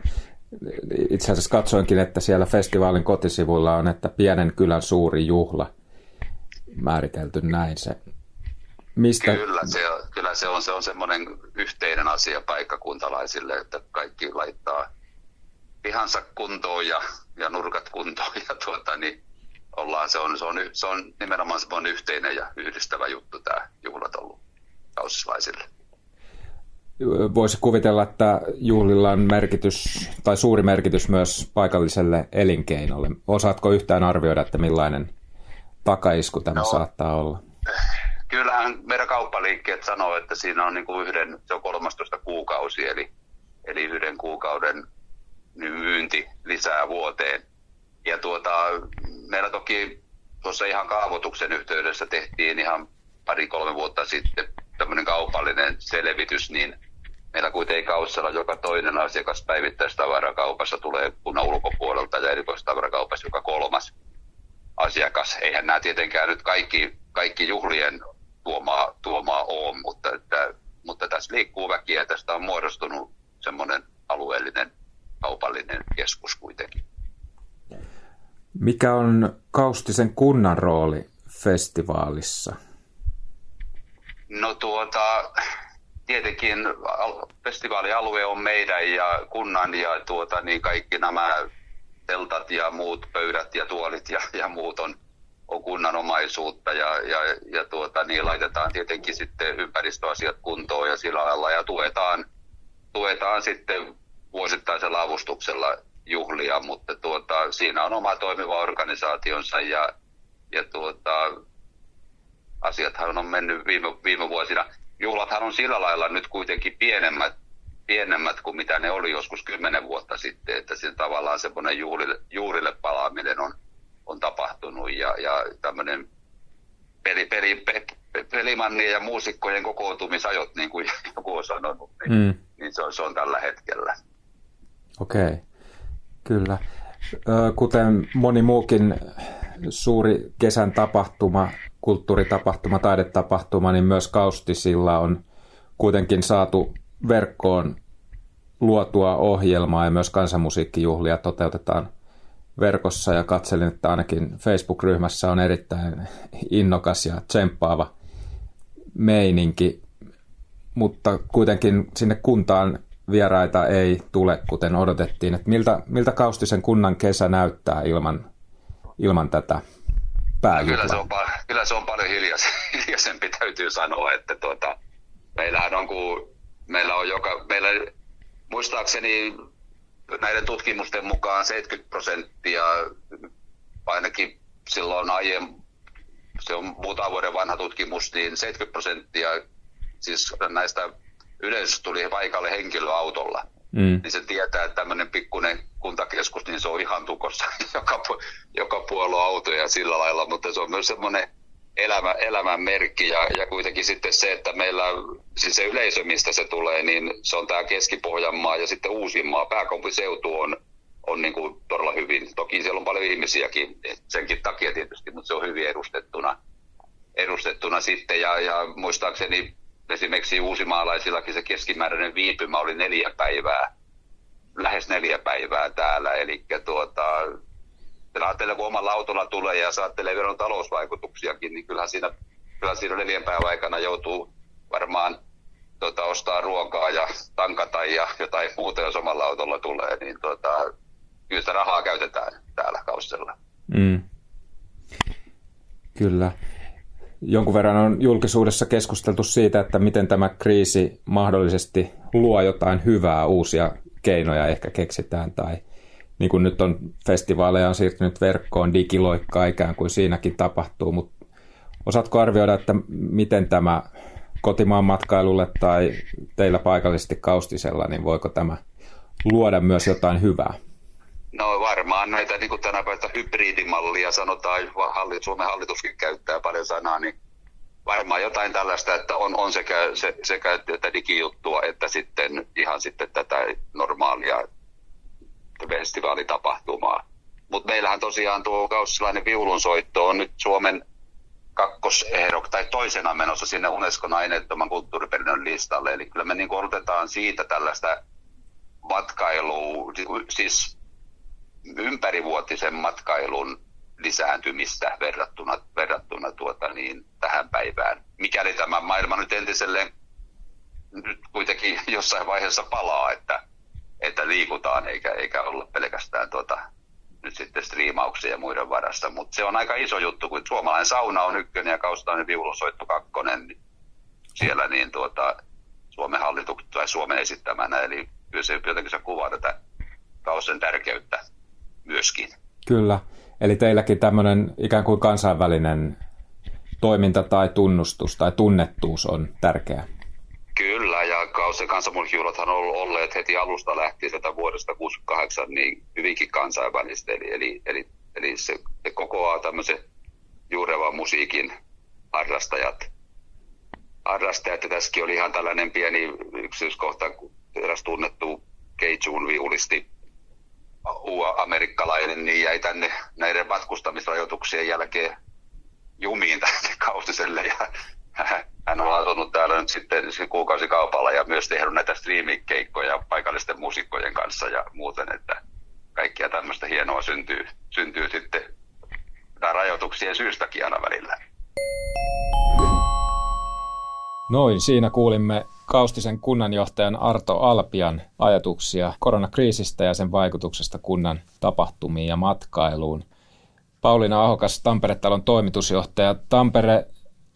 itse asiassa katsoinkin, että siellä festivaalin kotisivuilla on, että pienen kylän suuri juhla määritelty näin se. Mistä? Kyllä, se, kyllä se on, se on semmoinen yhteinen asia paikkakuntalaisille, että kaikki laittaa pihansa kuntoon ja, ja nurkat kuntoon ja tuota, niin ollaan, se on, se on, se on nimenomaan semmoinen yhteinen ja yhdistävä juttu tämä juhlat ollut kausislaisille voisi kuvitella, että juhlilla on merkitys tai suuri merkitys myös paikalliselle elinkeinolle. Osaatko yhtään arvioida, että millainen takaisku tämä no, saattaa olla? Kyllähän meidän kauppaliikkeet sanoo, että siinä on niin kuin yhden, se on 13 kuukausi, eli, eli yhden kuukauden myynti lisää vuoteen. Ja tuota, meillä toki tuossa ihan kaavoituksen yhteydessä tehtiin ihan pari-kolme vuotta sitten tämmöinen kaupallinen selvitys, niin meillä kuitenkin Kaussalla joka toinen asiakas päivittäistavarakaupassa tulee kunnan ulkopuolelta ja erikoistavarakaupassa joka kolmas asiakas. Eihän nämä tietenkään nyt kaikki, kaikki juhlien tuomaa, tuomaa ole, mutta, että, mutta tässä liikkuu väkiä ja tästä on muodostunut semmoinen alueellinen kaupallinen keskus kuitenkin. Mikä on Kaustisen kunnan rooli festivaalissa? No tuota, tietenkin festivaalialue on meidän ja kunnan ja tuota, niin kaikki nämä teltat ja muut pöydät ja tuolit ja, ja muut on, on kunnan omaisuutta ja, ja, ja tuota, niin laitetaan tietenkin sitten ympäristöasiat kuntoon ja sillä lailla. Ja tuetaan, tuetaan sitten vuosittaisella avustuksella juhlia, mutta tuota, siinä on oma toimiva organisaationsa ja, ja tuota, asiathan on mennyt viime, viime vuosina juhlathan on sillä lailla nyt kuitenkin pienemmät, pienemmät kuin mitä ne oli joskus kymmenen vuotta sitten, että siinä tavallaan semmoinen juurille, juurille palaaminen on, on tapahtunut ja, ja tämmöinen peli, peli, pe, pe, pelimannien ja muusikkojen kokoontumisajot, niin kuin joku on sanonut, niin, mm. niin se, on, se on tällä hetkellä. Okei, okay. kyllä. Kuten moni muukin suuri kesän tapahtuma kulttuuritapahtuma, taidetapahtuma, niin myös Kaustisilla on kuitenkin saatu verkkoon luotua ohjelmaa ja myös kansanmusiikkijuhlia toteutetaan verkossa ja katselin, että ainakin Facebook-ryhmässä on erittäin innokas ja tsemppaava meininki, mutta kuitenkin sinne kuntaan vieraita ei tule, kuten odotettiin. Että miltä, miltä Kaustisen kunnan kesä näyttää ilman, ilman tätä pääjuhlaa? Kyllä se on, kyllä se on paljon hiljaisempi, täytyy sanoa, että tuota, meillähän on, kun meillä on joka, meillä muistaakseni näiden tutkimusten mukaan 70 prosenttia, ainakin silloin aiemmin, se on muutaman vuoden vanha tutkimus, niin 70 prosenttia siis näistä yleisöstä tuli paikalle henkilöautolla. Mm. Niin se tietää, että tämmöinen pikkuinen kuntakeskus, niin se on ihan tukossa joka, joka puolue autoja sillä lailla, mutta se on myös semmoinen elämä, elämän merkki ja, ja kuitenkin sitten se, että meillä siis se yleisö, mistä se tulee, niin se on tämä Keski-Pohjanmaa ja sitten Uusimaa. Pääkaupunkiseutu on, on niin kuin todella hyvin. Toki siellä on paljon ihmisiäkin senkin takia tietysti, mutta se on hyvin edustettuna, edustettuna sitten. Ja, ja muistaakseni esimerkiksi uusimaalaisillakin se keskimääräinen viipymä oli neljä päivää, lähes neljä päivää täällä. Eli tuota, ajattelee, kun omalla autolla tulee ja saattelee vielä talousvaikutuksiakin, niin kyllähän siinä, kyllähän siinä neljän päivän aikana joutuu varmaan tuota, ostaa ruokaa ja tankata ja jotain muuta, jos omalla autolla tulee, niin tuota, kyllä sitä rahaa käytetään täällä kausella. Mm. Kyllä. Jonkun verran on julkisuudessa keskusteltu siitä, että miten tämä kriisi mahdollisesti luo jotain hyvää, uusia keinoja ehkä keksitään tai niin kuin nyt on festivaaleja on siirtynyt verkkoon, digiloikkaa ikään kuin siinäkin tapahtuu, mutta osaatko arvioida, että miten tämä kotimaan matkailulle tai teillä paikallisesti kaustisella, niin voiko tämä luoda myös jotain hyvää? No varmaan näitä niin kuin tänä päivänä hybridimallia sanotaan, Suomen hallituskin käyttää paljon sanaa, niin varmaan jotain tällaista, että on, on sekä, se, sekä tätä digijuttua että sitten ihan sitten tätä normaalia festivaalitapahtumaa. Mutta meillähän tosiaan tuo kaussilainen viulunsoitto on nyt Suomen kakkosehdok tai toisena menossa sinne Unescon aineettoman kulttuuriperinnön listalle. Eli kyllä me niin odotetaan siitä tällaista matkailua, siis ympärivuotisen matkailun lisääntymistä verrattuna, verrattuna tuota, niin tähän päivään. Mikäli tämä maailma nyt entiselleen nyt kuitenkin jossain vaiheessa palaa, että, että liikutaan eikä, eikä olla pelkästään tuota, nyt sitten striimauksia ja muiden varassa. Mutta se on aika iso juttu, kun suomalainen sauna on ykkönen ja kaustainen viulusoitto kakkonen niin siellä niin tuota, Suomen hallituksen tai Suomen esittämänä. Eli kyllä se jotenkin se kuvaa tätä kausen tärkeyttä myöskin. Kyllä. Eli teilläkin tämmöinen ikään kuin kansainvälinen toiminta tai tunnustus tai tunnettuus on tärkeä. Kyllä, ja Kausen kansanmurkijuhlathan on olleet heti alusta lähtien tätä vuodesta 68 niin hyvinkin kansainvälistä, eli, eli, eli, eli se, se kokoaa tämmöisen juurevan musiikin harrastajat. harrastajat. Ja tässäkin oli ihan tällainen pieni yksityiskohta, kun eräs tunnettu Keijun viulisti amerikkalainen, niin jäi tänne näiden matkustamisrajoituksien jälkeen jumiin tänne Kaustiselle ja hän on asunut täällä nyt sitten kuukausikaupalla ja myös tehnyt näitä streaming-keikkoja paikallisten muusikkojen kanssa ja muuten, että kaikkia tämmöistä hienoa syntyy, syntyy sitten rajoituksien syystäkin aina välillä. Noin, siinä kuulimme Kaustisen kunnanjohtajan Arto Alpian ajatuksia koronakriisistä ja sen vaikutuksesta kunnan tapahtumiin ja matkailuun. Pauliina Ahokas, Tampere-talon toimitusjohtaja. Tampere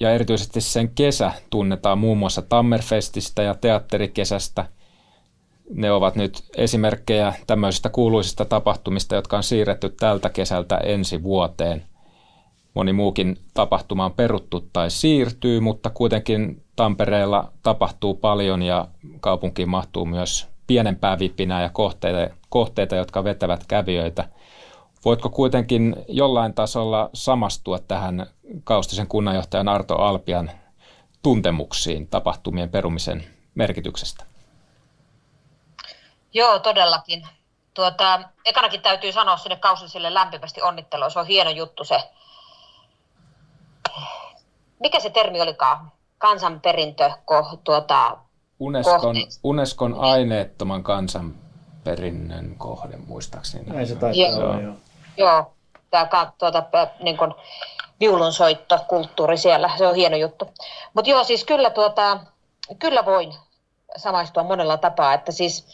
ja erityisesti sen kesä tunnetaan muun muassa Tammerfestistä ja teatterikesästä. Ne ovat nyt esimerkkejä tämmöisistä kuuluisista tapahtumista, jotka on siirretty tältä kesältä ensi vuoteen. Moni muukin tapahtuma on peruttu tai siirtyy, mutta kuitenkin Tampereella tapahtuu paljon ja kaupunkiin mahtuu myös pienempää vipinää ja kohteita, kohteita, jotka vetävät kävijöitä. Voitko kuitenkin jollain tasolla samastua tähän Kaustisen kunnanjohtajan Arto Alpian tuntemuksiin tapahtumien perumisen merkityksestä? Joo, todellakin. Tuota, ekanakin täytyy sanoa sinne Kaustiselle lämpimästi onnittelua. Se on hieno juttu se. Mikä se termi olikaan? kansanperintö ko, tuota, Unescon, Unescon aineettoman kansanperinnön kohde, muistaakseni. Näin se taitaa joo. olla, joo. Joo, tämä tuota, niin kuin, viulunsoitto, kulttuuri siellä, se on hieno juttu. Mutta joo, siis kyllä, tuota, kyllä voin samaistua monella tapaa, että siis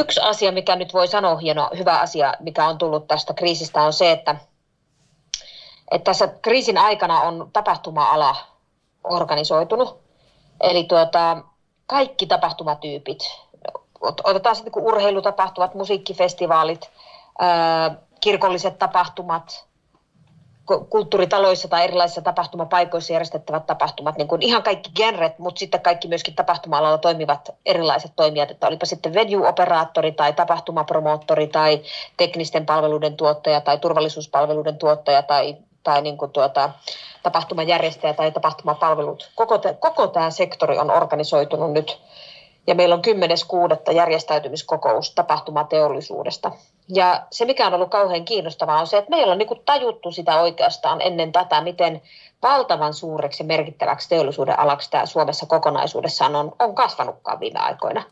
yksi asia, mikä nyt voi sanoa hieno, hyvä asia, mikä on tullut tästä kriisistä, on se, että, että tässä kriisin aikana on tapahtuma-ala organisoitunut. Eli tuota, kaikki tapahtumatyypit, otetaan sitten kuin urheilutapahtumat, musiikkifestivaalit, kirkolliset tapahtumat, kulttuuritaloissa tai erilaisissa tapahtumapaikoissa järjestettävät tapahtumat, niin kuin ihan kaikki genret, mutta sitten kaikki myöskin tapahtuma-alalla toimivat erilaiset toimijat, että olipa sitten venue-operaattori tai tapahtumapromoottori tai teknisten palveluiden tuottaja tai turvallisuuspalveluiden tuottaja tai tai niin kuin tuota, tapahtumajärjestäjä tai tapahtumapalvelut. Koko, te, koko tämä sektori on organisoitunut nyt ja meillä on 10.6. järjestäytymiskokous tapahtumateollisuudesta. Ja se, mikä on ollut kauhean kiinnostavaa, on se, että meillä on niin tajuttu sitä oikeastaan ennen tätä, miten valtavan suureksi merkittäväksi teollisuuden alaksi tämä Suomessa kokonaisuudessaan on, on kasvanutkaan viime aikoina.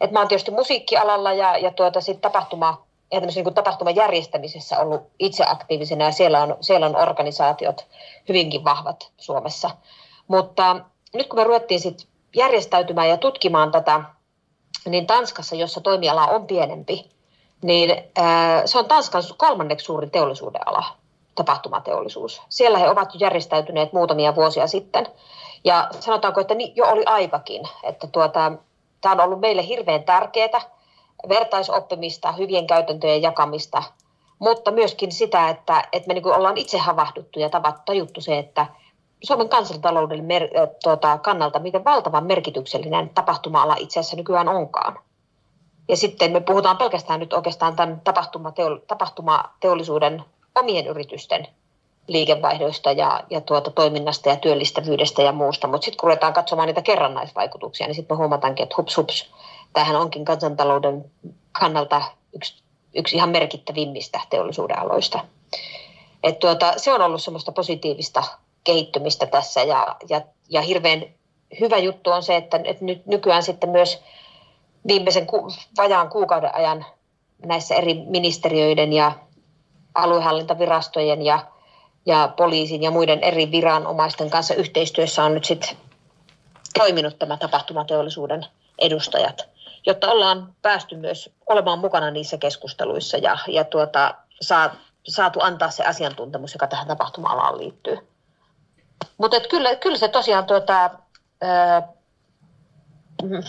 Et mä oon tietysti musiikkialalla ja, ja tuota, sit tapahtuma ja niin tapahtuman järjestämisessä ollut itse aktiivisena ja siellä on, siellä on organisaatiot hyvinkin vahvat Suomessa. Mutta nyt kun me ruvettiin sit järjestäytymään ja tutkimaan tätä, niin Tanskassa, jossa toimiala on pienempi, niin ää, se on Tanskan kolmanneksi suurin teollisuuden ala. tapahtumateollisuus. Siellä he ovat järjestäytyneet muutamia vuosia sitten. Ja sanotaanko, että jo oli aikakin, että tuota, tämä on ollut meille hirveän tärkeää, vertaisoppimista, hyvien käytäntöjen jakamista, mutta myöskin sitä, että, että me niin ollaan itse havahduttu ja tajuttu se, että Suomen kansantalouden mer, tuota, kannalta, miten valtavan merkityksellinen tapahtuma-ala itse asiassa nykyään onkaan. Ja sitten me puhutaan pelkästään nyt oikeastaan tämän tapahtumateollisuuden omien yritysten liikevaihdoista ja, ja tuota, toiminnasta ja työllistävyydestä ja muusta. Mutta sitten kun ruvetaan katsomaan niitä kerrannaisvaikutuksia, niin sitten me huomataankin, että hups hups, tämähän onkin kansantalouden kannalta yksi, yksi ihan merkittävimmistä teollisuuden aloista. Et tuota, se on ollut semmoista positiivista kehittymistä tässä ja, ja, ja hirveän hyvä juttu on se, että, että nyt nykyään sitten myös viimeisen ku, vajaan kuukauden ajan näissä eri ministeriöiden ja aluehallintavirastojen ja, ja poliisin ja muiden eri viranomaisten kanssa yhteistyössä on nyt sitten toiminut tämä tapahtumateollisuuden edustajat, jotta ollaan päästy myös olemaan mukana niissä keskusteluissa ja, ja tuota, saa, saatu antaa se asiantuntemus, joka tähän tapahtuma-alaan liittyy. Mutta kyllä, kyllä se tosiaan, tuota, ää,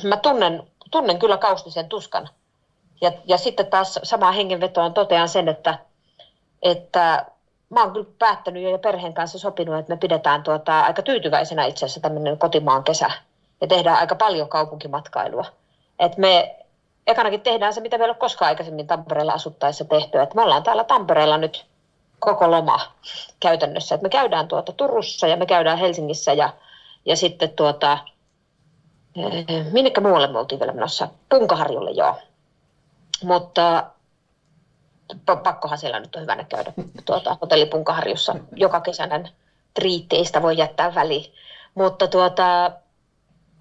mä tunnen, tunnen kyllä Kaustisen tuskan. Ja, ja sitten taas samaan hengenvetoon totean sen, että, että mä oon kyllä päättänyt ja perheen kanssa sopinut, että me pidetään tuota, aika tyytyväisenä itse asiassa tämmöinen kotimaan kesä ja tehdään aika paljon kaupunkimatkailua. Et me ekanakin tehdään se, mitä meillä on koskaan aikaisemmin Tampereella asuttaessa tehty. Et me ollaan täällä Tampereella nyt koko loma käytännössä. Et me käydään tuota Turussa ja me käydään Helsingissä ja, ja sitten tuota, eh, minnekä muualle me oltiin vielä menossa? Punkaharjulle joo. Mutta pakkohan siellä nyt on hyvänä käydä tuota, hotelli Punkaharjussa joka ei sitä voi jättää väliin. Mutta tuota,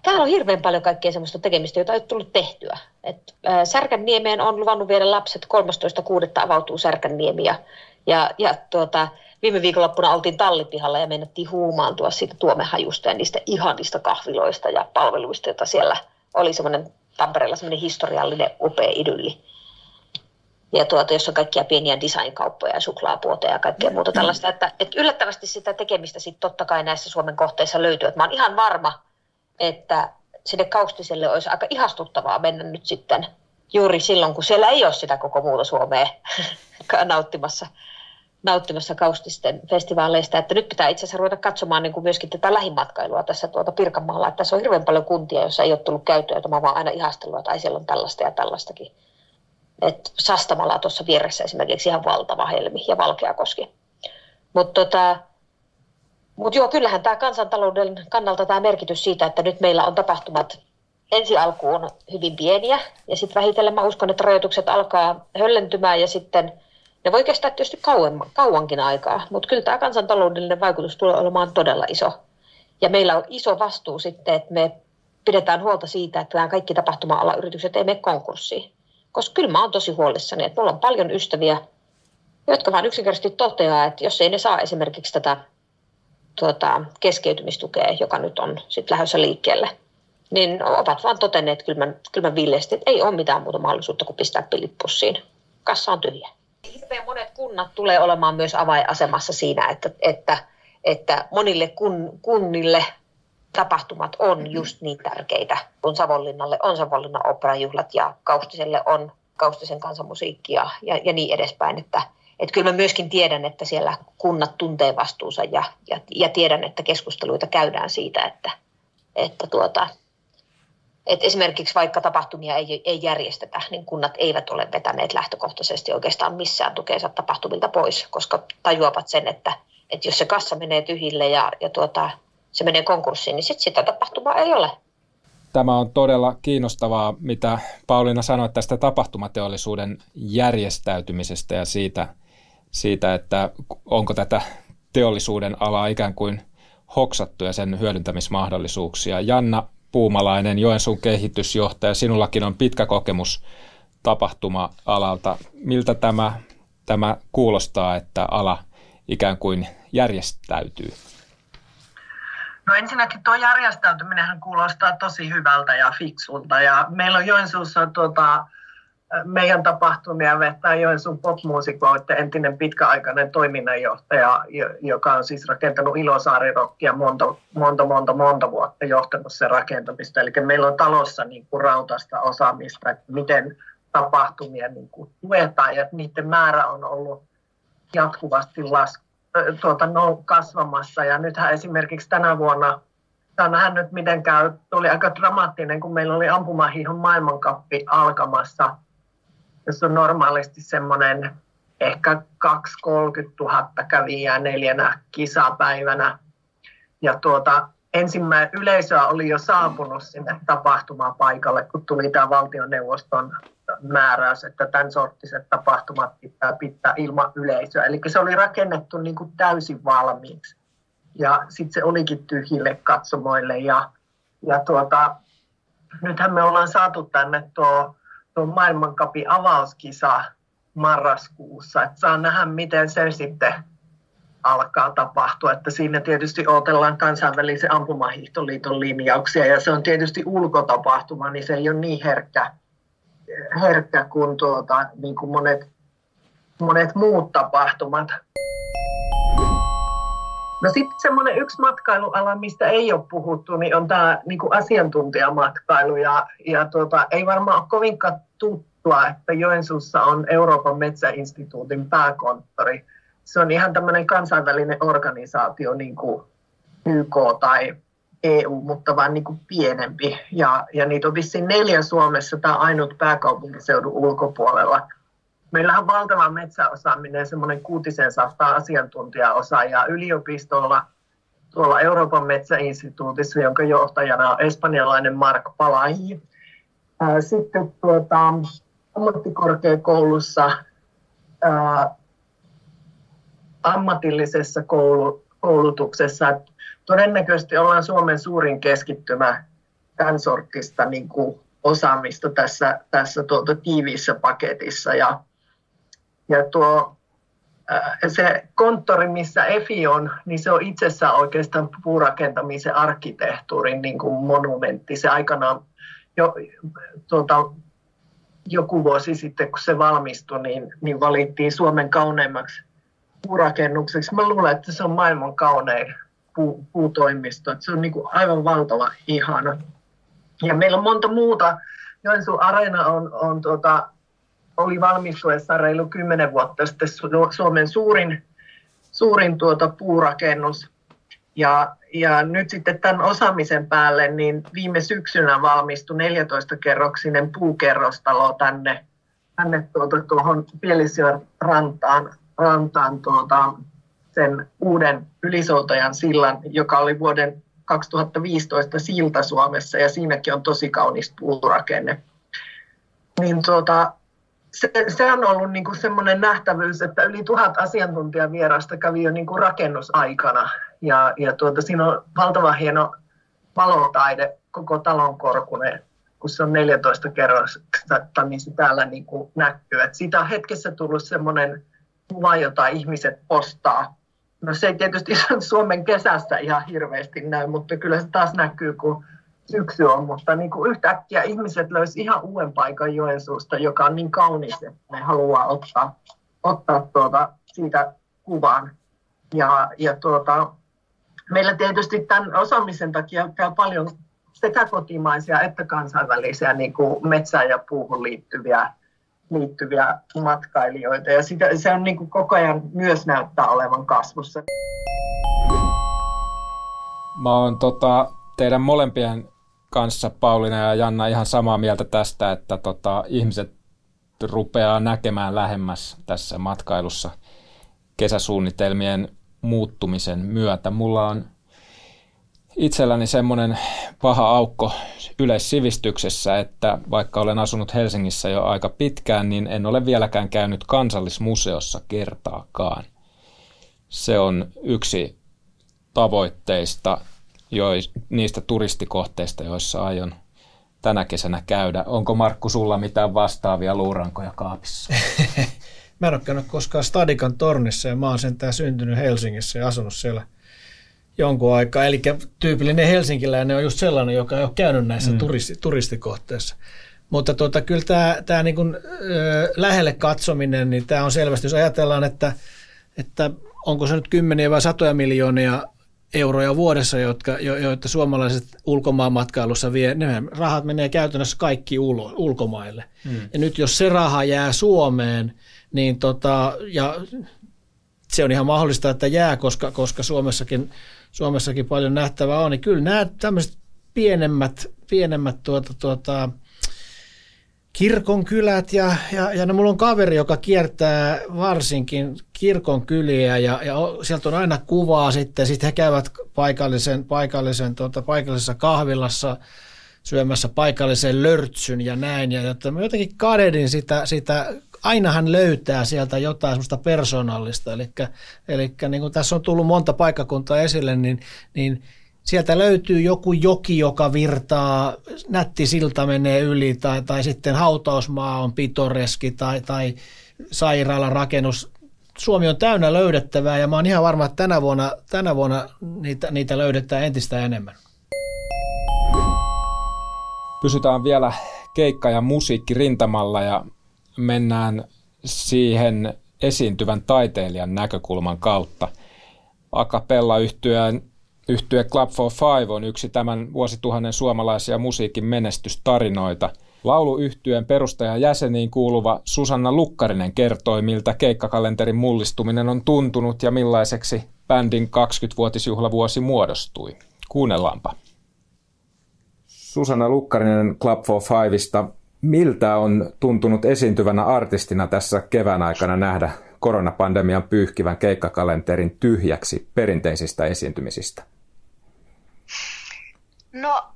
täällä on hirveän paljon kaikkea sellaista tekemistä, jota ei ole tullut tehtyä. Et, ää, Särkänniemeen on luvannut viedä lapset, 13.6. avautuu Särkänniemi ja, ja, ja tuota, viime viikonloppuna oltiin tallipihalla ja mennettiin huumaantua siitä tuomehajusta ja niistä ihanista kahviloista ja palveluista, joita siellä oli semmoinen Tampereella semmoinen historiallinen upea idylli. Ja tuota, jos on kaikkia pieniä designkauppoja ja suklaapuoteja ja kaikkea muuta tällaista. Että, että yllättävästi sitä tekemistä sitten totta kai näissä Suomen kohteissa löytyy. Että mä oon ihan varma, että sinne Kaustiselle olisi aika ihastuttavaa mennä nyt sitten juuri silloin, kun siellä ei ole sitä koko muuta Suomea nauttimassa, nauttimassa Kaustisten festivaaleista. Että nyt pitää itse asiassa ruveta katsomaan niin kuin myöskin tätä lähimatkailua tässä tuota Pirkanmaalla. Että tässä on hirveän paljon kuntia, joissa ei ole tullut käyttöä, että mä vaan aina ihastellut, että ai siellä on tällaista ja tällaistakin. Et Sastamala tuossa vieressä esimerkiksi ihan valtava helmi ja Valkeakoski. Mutta tota, mutta joo, kyllähän tämä kansantalouden kannalta tämä merkitys siitä, että nyt meillä on tapahtumat ensi alkuun hyvin pieniä ja sitten vähitellen mä uskon, että rajoitukset alkaa höllentymään ja sitten ne voi kestää tietysti kauemman, kauankin aikaa, mutta kyllä tämä kansantaloudellinen vaikutus tulee olemaan todella iso. Ja meillä on iso vastuu sitten, että me pidetään huolta siitä, että nämä kaikki tapahtuma-alayritykset ei mene konkurssiin. Koska kyllä mä oon tosi huolissani, että mulla on paljon ystäviä, jotka vaan yksinkertaisesti toteaa, että jos ei ne saa esimerkiksi tätä tuota, keskeytymistukea, joka nyt on sitten lähdössä liikkeelle, niin ovat vaan todenneet kylmän, kylmän villeesti, että ei ole mitään muuta mahdollisuutta kuin pistää pilit pussiin. Kassa on tyhjä. Hirveän monet kunnat tulee olemaan myös avainasemassa siinä, että, että, että monille kun, kunnille tapahtumat on just niin tärkeitä, kun Savonlinnalle on Savonlinnan operajuhlat ja Kaustiselle on Kaustisen kansanmusiikki ja, ja, ja niin edespäin, että, että kyllä mä myöskin tiedän, että siellä kunnat tuntee vastuunsa ja, ja, ja tiedän, että keskusteluita käydään siitä, että, että, tuota, että esimerkiksi vaikka tapahtumia ei, ei järjestetä, niin kunnat eivät ole vetäneet lähtökohtaisesti oikeastaan missään tukeensa tapahtumilta pois, koska tajuavat sen, että, että jos se kassa menee tyhjille ja, ja tuota, se menee konkurssiin, niin sitten sitä tapahtumaa ei ole. Tämä on todella kiinnostavaa, mitä Pauliina sanoi tästä tapahtumateollisuuden järjestäytymisestä ja siitä, siitä, että onko tätä teollisuuden alaa ikään kuin hoksattu ja sen hyödyntämismahdollisuuksia. Janna Puumalainen, Joensuun kehitysjohtaja, sinullakin on pitkä kokemus tapahtuma-alalta. Miltä tämä, tämä kuulostaa, että ala ikään kuin järjestäytyy? No ensinnäkin tuo järjestäytyminen kuulostaa tosi hyvältä ja fiksulta. Ja meillä on Joensuussa tuota, meidän tapahtumia vettää Joensuun popmuusikoiden entinen pitkäaikainen toiminnanjohtaja, joka on siis rakentanut Ilosaari-rokkia monta, monta, monta, monta vuotta johtanut sen rakentamista. Eli meillä on talossa niin kuin rautasta osaamista, että miten tapahtumia niin kuin tuetaan ja niiden määrä on ollut jatkuvasti las, tuota, no, kasvamassa. Ja nythän esimerkiksi tänä vuonna, tämä nyt miten käy, tuli aika dramaattinen, kun meillä oli ampumahihon maailmankappi alkamassa – jos on normaalisti semmoinen ehkä 2-30 000 kävijää neljänä kisapäivänä. Ja tuota, ensimmäinen yleisöä oli jo saapunut sinne tapahtumaan paikalle, kun tuli tämä valtioneuvoston määräys, että tämän sorttiset tapahtumat pitää pitää ilman yleisöä. Eli se oli rakennettu niin kuin täysin valmiiksi. Ja sitten se olikin tyhjille katsomoille. Ja, ja tuota, nythän me ollaan saatu tänne tuo tuon maailmankapin avauskisa marraskuussa. Että saa nähdä, miten se sitten alkaa tapahtua. Että siinä tietysti odotellaan kansainvälisen ampumahiihtoliiton linjauksia ja se on tietysti ulkotapahtuma, niin se ei ole niin herkkä, herkkä kuin, tuota, niin kuin monet, monet muut tapahtumat. No sitten semmoinen yksi matkailuala, mistä ei ole puhuttu, niin on tämä niin asiantuntijamatkailu. Ja, ja tuota, ei varmaan ole kovinkaan tuttua, että Joensuussa on Euroopan metsäinstituutin pääkonttori. Se on ihan tämmöinen kansainvälinen organisaatio, niin kuin YK tai EU, mutta vaan niin kuin pienempi. Ja, ja niitä on vissiin neljä Suomessa, tämä ainut pääkaupunkiseudun ulkopuolella. Meillähän on valtava metsäosaaminen, semmoinen kuutisen saattaa asiantuntijaosaajaa yliopistolla, tuolla Euroopan metsäinstituutissa, jonka johtajana on espanjalainen Mark Palahi. Sitten tuota, ammattikorkeakoulussa ää, ammatillisessa koulu, koulutuksessa. Todennäköisesti ollaan Suomen suurin keskittymä tämän sortista niin osaamista tässä, tässä tuota, tiiviissä paketissa. Ja, ja tuo, se konttori, missä EFI on, niin se on itsessään oikeastaan puurakentamisen arkkitehtuurin niin kuin monumentti. Se aikanaan jo, tuota, joku vuosi sitten, kun se valmistui, niin, niin valittiin Suomen kauneimmaksi puurakennukseksi. Mä luulen, että se on maailman kaunein puu, puutoimisto. Se on niin kuin aivan valtava ihana. Ja meillä on monta muuta. Joensuun Areena on, on tuota, oli valmistuessa reilu kymmenen vuotta sitten Suomen suurin, suurin tuota puurakennus. Ja, ja nyt sitten tämän osaamisen päälle, niin viime syksynä valmistui 14-kerroksinen puukerrostalo tänne, tänne tuota, tuohon Pielisjoen rantaan, rantaan tuota, sen uuden Ylisoutajan sillan, joka oli vuoden 2015 silta Suomessa ja siinäkin on tosi kaunis puurakenne. Niin tuota, se, se on ollut niin kuin semmoinen nähtävyys, että yli tuhat asiantuntijavierasta kävi jo niin kuin rakennusaikana. Ja, ja tuota, siinä on valtava hieno valotaide koko talon korkunen, kun se on 14 kerrosta, niin se täällä niin kuin näkyy. Et siitä on hetkessä tullut semmoinen kuva, jota ihmiset postaa. No se ei tietysti Suomen kesässä ihan hirveästi näy, mutta kyllä se taas näkyy, kun syksy on, mutta niin kuin yhtäkkiä ihmiset löysi ihan uuden paikan Joensuusta, joka on niin kaunis, että ne haluaa ottaa, ottaa tuota, siitä kuvan. Ja, ja tuota, meillä tietysti tämän osaamisen takia käy paljon sekä kotimaisia että kansainvälisiä niin kuin metsään ja puuhun liittyviä, liittyviä matkailijoita. Ja sitä, se on niin kuin koko ajan myös näyttää olevan kasvussa. Mä oon tota, teidän molempien kanssa Pauliina ja Janna ihan samaa mieltä tästä, että tota, ihmiset rupeaa näkemään lähemmäs tässä matkailussa kesäsuunnitelmien muuttumisen myötä. Mulla on itselläni semmoinen paha aukko yleissivistyksessä, että vaikka olen asunut Helsingissä jo aika pitkään, niin en ole vieläkään käynyt kansallismuseossa kertaakaan. Se on yksi tavoitteista jois, niistä turistikohteista, joissa aion tänä kesänä käydä. Onko Markku sulla mitään vastaavia luurankoja kaapissa? mä en ole käynyt koskaan Stadikan tornissa ja mä oon sentään syntynyt Helsingissä ja asunut siellä jonkun aikaa. Eli tyypillinen helsinkiläinen on just sellainen, joka ei ole käynyt näissä mm. turisti, turistikohteissa. Mutta tuota, kyllä tämä, tämä niin kuin, ö, lähelle katsominen, niin tämä on selvästi, jos ajatellaan, että, että onko se nyt kymmeniä vai satoja miljoonia euroja vuodessa, jotka, jo, joita suomalaiset ulkomaanmatkailussa vie, ne rahat menee käytännössä kaikki ulo, ulkomaille. Hmm. Ja nyt jos se raha jää Suomeen, niin tota, ja se on ihan mahdollista, että jää, koska, koska Suomessakin, Suomessakin paljon nähtävää on, niin kyllä nämä tämmöiset pienemmät, pienemmät tuota, tuota, kirkon kylät ja, ja, ja no, mulla on kaveri, joka kiertää varsinkin kirkon kyliä ja, ja sieltä on aina kuvaa sitten, sitten he käyvät paikallisen, paikallisen, tuota, paikallisessa kahvilassa syömässä paikallisen lörtsyn ja näin. Ja että mä jotenkin kadedin sitä, sitä ainahan löytää sieltä jotain semmoista persoonallista, eli, eli niin kuin tässä on tullut monta paikkakuntaa esille, niin, niin sieltä löytyy joku joki, joka virtaa, nätti silta menee yli, tai, tai sitten hautausmaa on pitoreski, tai, tai sairaalan rakennus. Suomi on täynnä löydettävää, ja mä oon ihan varma, että tänä vuonna, tänä vuonna niitä, niitä löydetään entistä enemmän. Pysytään vielä keikka- ja musiikkirintamalla, ja mennään siihen esiintyvän taiteilijan näkökulman kautta. Akapella yhtyeen Yhtye Club for Five on yksi tämän vuosituhannen suomalaisia musiikin menestystarinoita. Lauluyhtyeen perustajan jäseniin kuuluva Susanna Lukkarinen kertoi, miltä keikkakalenterin mullistuminen on tuntunut ja millaiseksi bändin 20-vuotisjuhlavuosi muodostui. Kuunnellaanpa. Susanna Lukkarinen Club for Fiveista. Miltä on tuntunut esiintyvänä artistina tässä kevään aikana nähdä koronapandemian pyyhkivän keikkakalenterin tyhjäksi perinteisistä esiintymisistä? No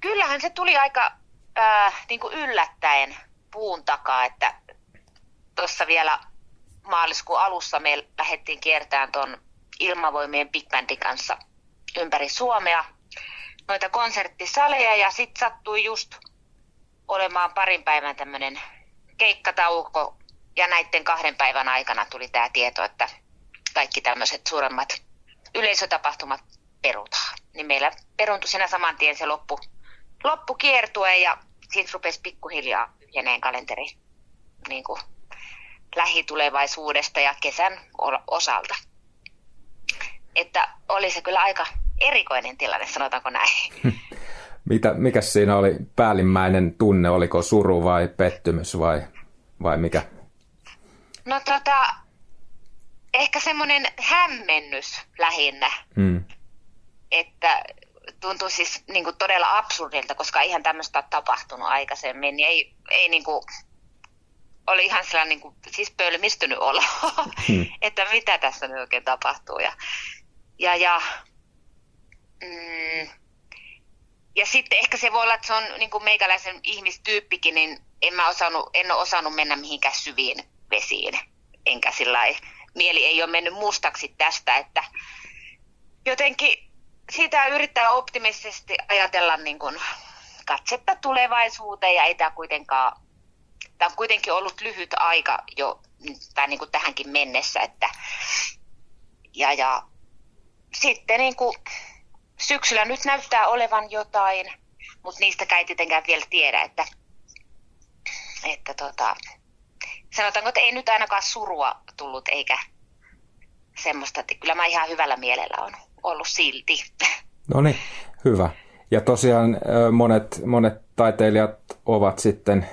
kyllähän se tuli aika äh, niin kuin yllättäen puun takaa, että tuossa vielä maaliskuun alussa me lähdettiin kiertämään tuon Ilmavoimien Big Bandin kanssa ympäri Suomea noita konserttisaleja ja sitten sattui just olemaan parin päivän tämmöinen keikkatauko ja näiden kahden päivän aikana tuli tämä tieto, että kaikki tämmöiset suuremmat yleisötapahtumat perutaan. Niin meillä peruntui siinä saman tien se loppu, loppukiertue ja siitä rupesi pikkuhiljaa tyhjeneen kalenteri niin kuin lähitulevaisuudesta ja kesän osalta. Että oli se kyllä aika erikoinen tilanne, sanotaanko näin. Mitä, mikä siinä oli päällimmäinen tunne? Oliko suru vai pettymys vai, vai mikä? No tota, ehkä semmoinen hämmennys lähinnä. Hmm että tuntui siis niin kuin todella absurdilta, koska ihan tämmöistä tapahtunut aikaisemmin, niin ei, ei niin kuin, oli ihan sellainen niin kuin, siis pölmistynyt olo, hmm. että mitä tässä nyt oikein tapahtuu. Ja, ja, ja, mm, ja sitten ehkä se voi olla, että se on niin kuin meikäläisen ihmistyyppikin, niin en, mä osannut, en ole osannut mennä mihinkään syviin vesiin. Enkä sillä mieli ei ole mennyt mustaksi tästä, että jotenkin siitä yrittää optimistisesti ajatella niin kuin katsetta tulevaisuuteen ja ei tämä kuitenkaan, tämä on kuitenkin ollut lyhyt aika jo tai niin kuin tähänkin mennessä, että ja, ja sitten niin kuin syksyllä nyt näyttää olevan jotain, mutta niistä ei tietenkään vielä tiedä, että, että tota, sanotaanko, että ei nyt ainakaan surua tullut eikä semmoista, että kyllä mä ihan hyvällä mielellä on ollut silti. No niin, hyvä. Ja tosiaan monet, monet taiteilijat ovat sitten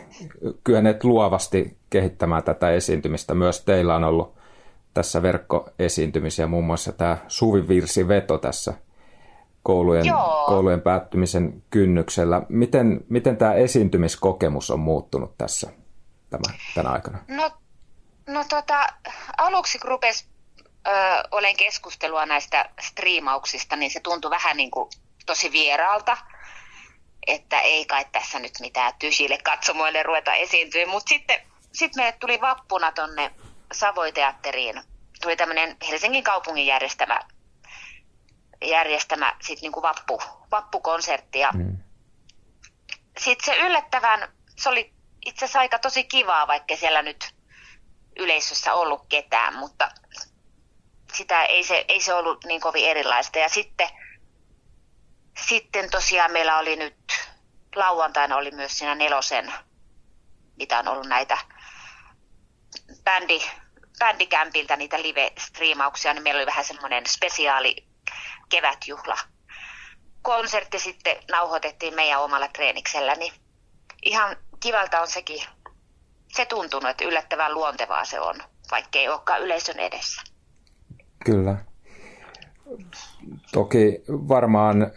kyenneet luovasti kehittämään tätä esiintymistä. Myös teillä on ollut tässä verkkoesiintymisiä, muun muassa tämä suvivirsiveto tässä koulujen, koulujen päättymisen kynnyksellä. Miten, miten tämä esiintymiskokemus on muuttunut tässä tämän, tänä aikana? No, no tota, aluksi kun rupesi ö, olen keskustelua näistä striimauksista, niin se tuntui vähän niin kuin tosi vieraalta, että ei kai tässä nyt mitään tyhjille katsomoille ruveta esiintyä. Mutta sitten sit meille tuli vappuna tonne Savoiteatteriin, tuli tämmöinen Helsingin kaupungin järjestämä, järjestämä sit niinku vappu, vappukonsertti. Ja mm. Sitten se yllättävän, se oli itse asiassa aika tosi kivaa, vaikka siellä nyt yleisössä ollut ketään, mutta sitä ei se, ei se ollut niin kovin erilaista. Ja sitten, sitten tosiaan meillä oli nyt, lauantaina oli myös siinä nelosen mitä on ollut näitä bändi, bändikämpiltä niitä live-striimauksia, niin meillä oli vähän semmoinen spesiaali kevätjuhla konsertti sitten nauhoitettiin meidän omalla treeniksellä, niin ihan kivalta on sekin, se tuntunut, että yllättävän luontevaa se on, vaikka ei olekaan yleisön edessä. Kyllä. Toki varmaan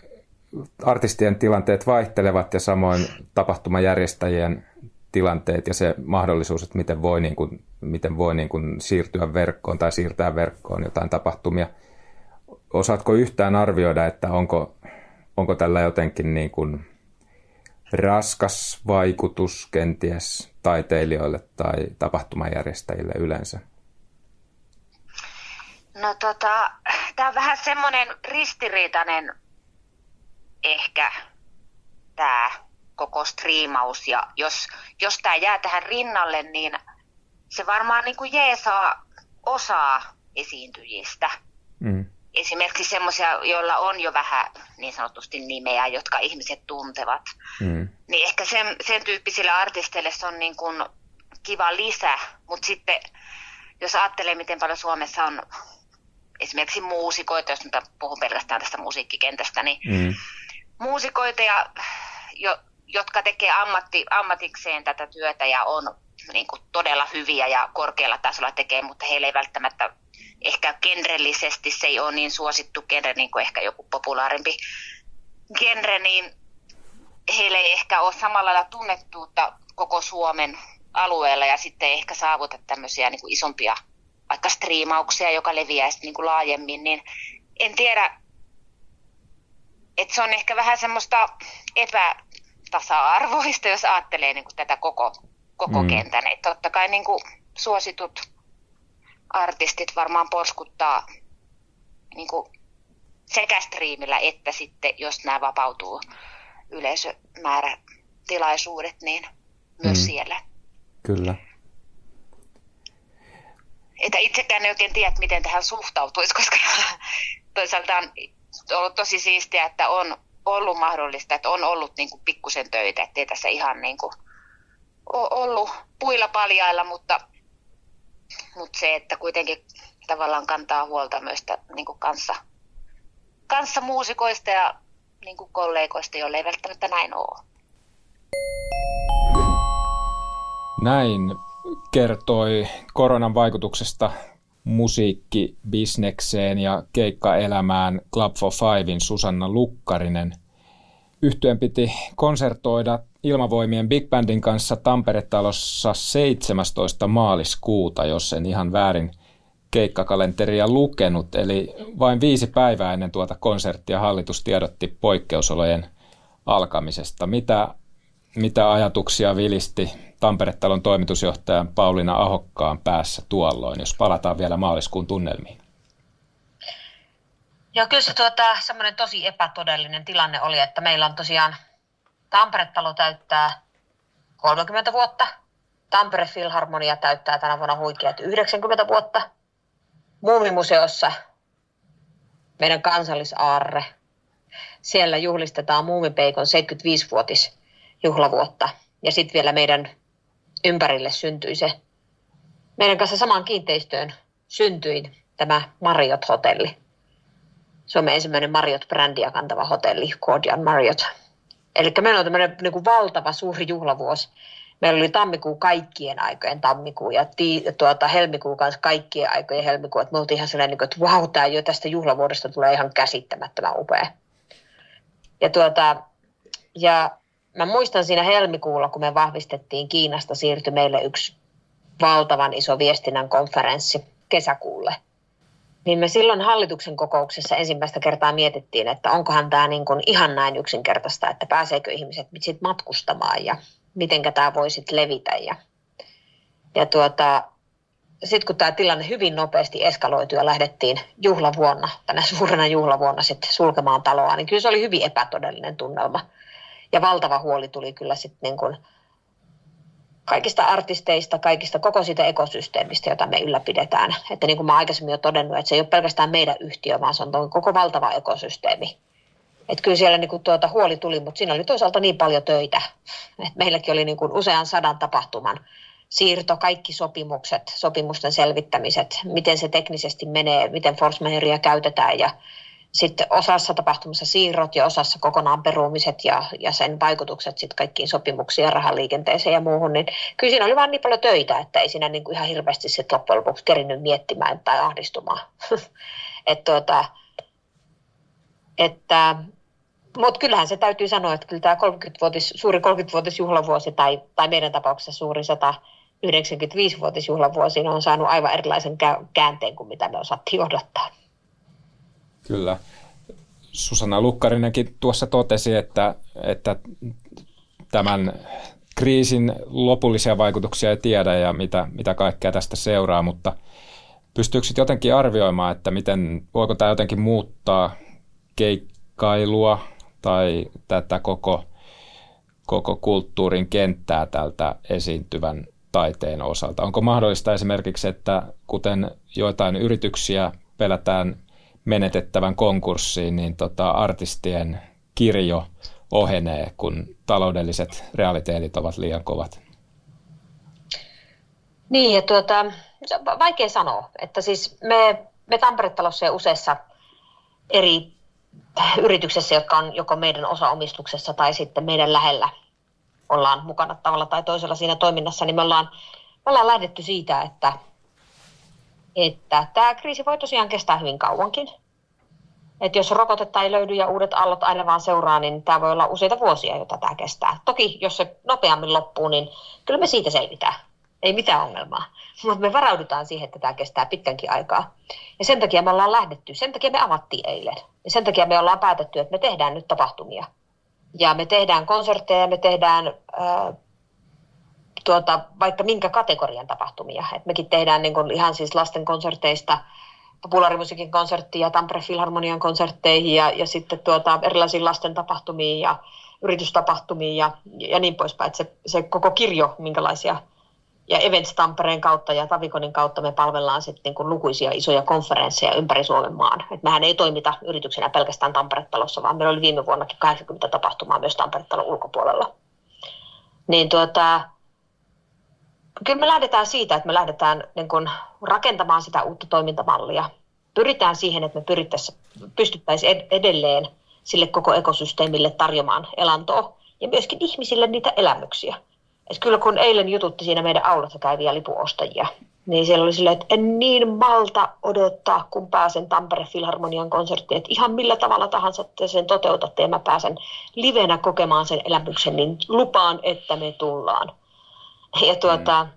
artistien tilanteet vaihtelevat ja samoin tapahtumajärjestäjien tilanteet ja se mahdollisuus, että miten voi, niin kuin, miten voi niin kuin siirtyä verkkoon tai siirtää verkkoon jotain tapahtumia. Osaatko yhtään arvioida, että onko, onko tällä jotenkin niin kuin raskas vaikutus kenties taiteilijoille tai tapahtumajärjestäjille yleensä? No tota, tämä on vähän semmoinen ristiriitainen ehkä tämä koko striimaus. Ja jos, jos tämä jää tähän rinnalle, niin se varmaan niin kuin jeesaa osaa esiintyjistä. Mm. Esimerkiksi semmoisia, joilla on jo vähän niin sanotusti nimeä, jotka ihmiset tuntevat. Mm. Niin ehkä sen, sen tyyppisille artisteille se on niin kuin kiva lisä, mutta sitten jos ajattelee, miten paljon Suomessa on esimerkiksi muusikoita, jos nyt puhun pelkästään tästä musiikkikentästä, niin mm. muusikoita, ja, jo, jotka tekee ammatti, ammatikseen tätä työtä ja on niin kuin todella hyviä ja korkealla tasolla tekee, mutta heillä ei välttämättä ehkä genrellisesti se ei ole niin suosittu genre niin kuin ehkä joku populaarimpi genre, niin heillä ei ehkä ole samalla lailla tunnettuutta koko Suomen alueella ja sitten ei ehkä saavuta tämmöisiä niin kuin isompia vaikka striimauksia, joka leviäisi niin kuin laajemmin, niin en tiedä, että se on ehkä vähän semmoista epätasa-arvoista, jos ajattelee niin kuin tätä koko, koko mm. kentän. Että totta kai niin kuin suositut artistit varmaan porskuttaa niin kuin sekä striimillä että sitten, jos nämä vapautuu yleisömäärätilaisuudet, niin myös mm. siellä. Kyllä että itsekään ei oikein tiedä, miten tähän suhtautuisi, koska toisaalta on ollut tosi siistiä, että on ollut mahdollista, että on ollut niin kuin pikkusen töitä, ettei tässä ihan niin kuin ollut puilla paljailla, mutta, mutta se, että kuitenkin tavallaan kantaa huolta myös niin kuin kanssa, kanssa muusikoista ja niin kuin kollegoista, joille ei välttämättä näin ole. Näin kertoi koronan vaikutuksesta musiikkibisnekseen ja keikkaelämään Club for Fivein Susanna Lukkarinen. Yhtyön piti konsertoida Ilmavoimien Big Bandin kanssa Tampere-talossa 17. maaliskuuta, jos en ihan väärin keikkakalenteria lukenut. Eli vain viisi päivää ennen tuota konserttia hallitus tiedotti poikkeusolojen alkamisesta. Mitä, mitä ajatuksia vilisti Tampere-talon toimitusjohtajan Pauliina Ahokkaan päässä tuolloin, jos palataan vielä maaliskuun tunnelmiin? Joo, kyllä se tuota, semmoinen tosi epätodellinen tilanne oli, että meillä on tosiaan Tampere-talo täyttää 30 vuotta, Tampere Filharmonia täyttää tänä vuonna huikeat 90 vuotta, Muumimuseossa meidän kansallisaarre, siellä juhlistetaan Muumipeikon 75-vuotis juhlavuotta ja sitten vielä meidän ympärille syntyi se, meidän kanssa samaan kiinteistöön syntyi tämä Marriott-hotelli. Suomen ensimmäinen Marriott-brändiä kantava hotelli, Cordian Marriott. Eli meillä on tämmöinen niin kuin valtava suuri juhlavuosi. Meillä oli tammikuu kaikkien aikojen tammikuu ja tii, tuota, helmikuu kanssa kaikkien aikojen helmikuu. Että me oltiin ihan sellainen, että vau, tämä jo tästä juhlavuodesta tulee ihan käsittämättömän upea. Ja, tuota, ja mä muistan siinä helmikuulla, kun me vahvistettiin Kiinasta, siirtyi meille yksi valtavan iso viestinnän konferenssi kesäkuulle. Niin me silloin hallituksen kokouksessa ensimmäistä kertaa mietittiin, että onkohan tämä niin kuin ihan näin yksinkertaista, että pääseekö ihmiset sit matkustamaan ja miten tämä voi levitä. Ja, ja tuota, sitten kun tämä tilanne hyvin nopeasti eskaloitui ja lähdettiin juhlavuonna, tänä suurena juhlavuonna sitten sulkemaan taloa, niin kyllä se oli hyvin epätodellinen tunnelma – ja valtava huoli tuli kyllä sitten niin kuin kaikista artisteista, kaikista koko siitä ekosysteemistä, jota me ylläpidetään. Että niin kuin mä aikaisemmin jo todennut, että se ei ole pelkästään meidän yhtiö, vaan se on koko valtava ekosysteemi, Että kyllä siellä niin kuin tuota, huoli tuli, mutta siinä oli toisaalta niin paljon töitä. Et meilläkin oli niin kuin usean sadan tapahtuman siirto, kaikki sopimukset, sopimusten selvittämiset, miten se teknisesti menee, miten force majeuria käytetään ja sitten osassa tapahtumassa siirrot ja osassa kokonaan perumiset ja, ja sen vaikutukset sitten kaikkiin sopimuksiin ja rahaliikenteeseen ja muuhun, niin kyllä siinä oli vaan niin paljon töitä, että ei siinä niin kuin ihan hirveästi sitten loppujen lopuksi kerinyt miettimään tai ahdistumaan. Et tuota, että, mutta kyllähän se täytyy sanoa, että kyllä tämä 30-vuotis, suuri 30-vuotisjuhlavuosi tai, tai meidän tapauksessa suuri 195-vuotisjuhlavuosi on saanut aivan erilaisen käänteen kuin mitä me osattiin odottaa. Kyllä. Susanna Lukkarinenkin tuossa totesi, että, että tämän kriisin lopullisia vaikutuksia ei tiedä ja mitä, mitä kaikkea tästä seuraa, mutta pystyykö jotenkin arvioimaan, että miten, voiko tämä jotenkin muuttaa keikkailua tai tätä koko, koko kulttuurin kenttää tältä esiintyvän taiteen osalta? Onko mahdollista esimerkiksi, että kuten joitain yrityksiä pelätään menetettävän konkurssiin, niin tota, artistien kirjo ohenee, kun taloudelliset realiteetit ovat liian kovat? Niin, ja tuota, vaikea sanoa, että siis me, me Tampere-talossa ja useissa eri yrityksessä, jotka on joko meidän osaomistuksessa tai sitten meidän lähellä ollaan mukana tavalla tai toisella siinä toiminnassa, niin me ollaan, me ollaan lähdetty siitä, että että tämä kriisi voi tosiaan kestää hyvin kauankin. Että jos rokotetta ei löydy ja uudet allot aina vaan seuraa, niin tämä voi olla useita vuosia, jota tämä kestää. Toki jos se nopeammin loppuu, niin kyllä me siitä selvitään. Ei mitään ongelmaa. Mutta me varaudutaan siihen, että tämä kestää pitkänkin aikaa. Ja sen takia me ollaan lähdetty. Sen takia me avattiin eilen. Ja sen takia me ollaan päätetty, että me tehdään nyt tapahtumia. Ja me tehdään konsertteja, me tehdään äh, tuota, vaikka minkä kategorian tapahtumia. Et mekin tehdään niin kun ihan siis lasten konserteista populaarimusiikin konserttiin Tampere Filharmonian konsertteihin ja, ja sitten tuota, erilaisiin lasten tapahtumiin ja yritystapahtumiin ja, ja niin poispäin. se, se koko kirjo, minkälaisia ja Events Tampereen kautta ja Tavikonin kautta me palvellaan sitten niin lukuisia isoja konferensseja ympäri Suomen maan. Et mehän ei toimita yrityksenä pelkästään Tampere-talossa, vaan meillä oli viime vuonnakin 80 tapahtumaa myös Tampere-talon ulkopuolella. Niin tuota, kyllä me lähdetään siitä, että me lähdetään niin kuin rakentamaan sitä uutta toimintamallia. Pyritään siihen, että me pystyttäisiin edelleen sille koko ekosysteemille tarjoamaan elantoa ja myöskin ihmisille niitä elämyksiä. Et kyllä kun eilen jututti siinä meidän aulassa käyviä lipuostajia, niin siellä oli silleen, että en niin malta odottaa, kun pääsen Tampere Filharmonian konserttiin, että ihan millä tavalla tahansa te sen toteutatte ja mä pääsen livenä kokemaan sen elämyksen, niin lupaan, että me tullaan. Ja tuota, mm.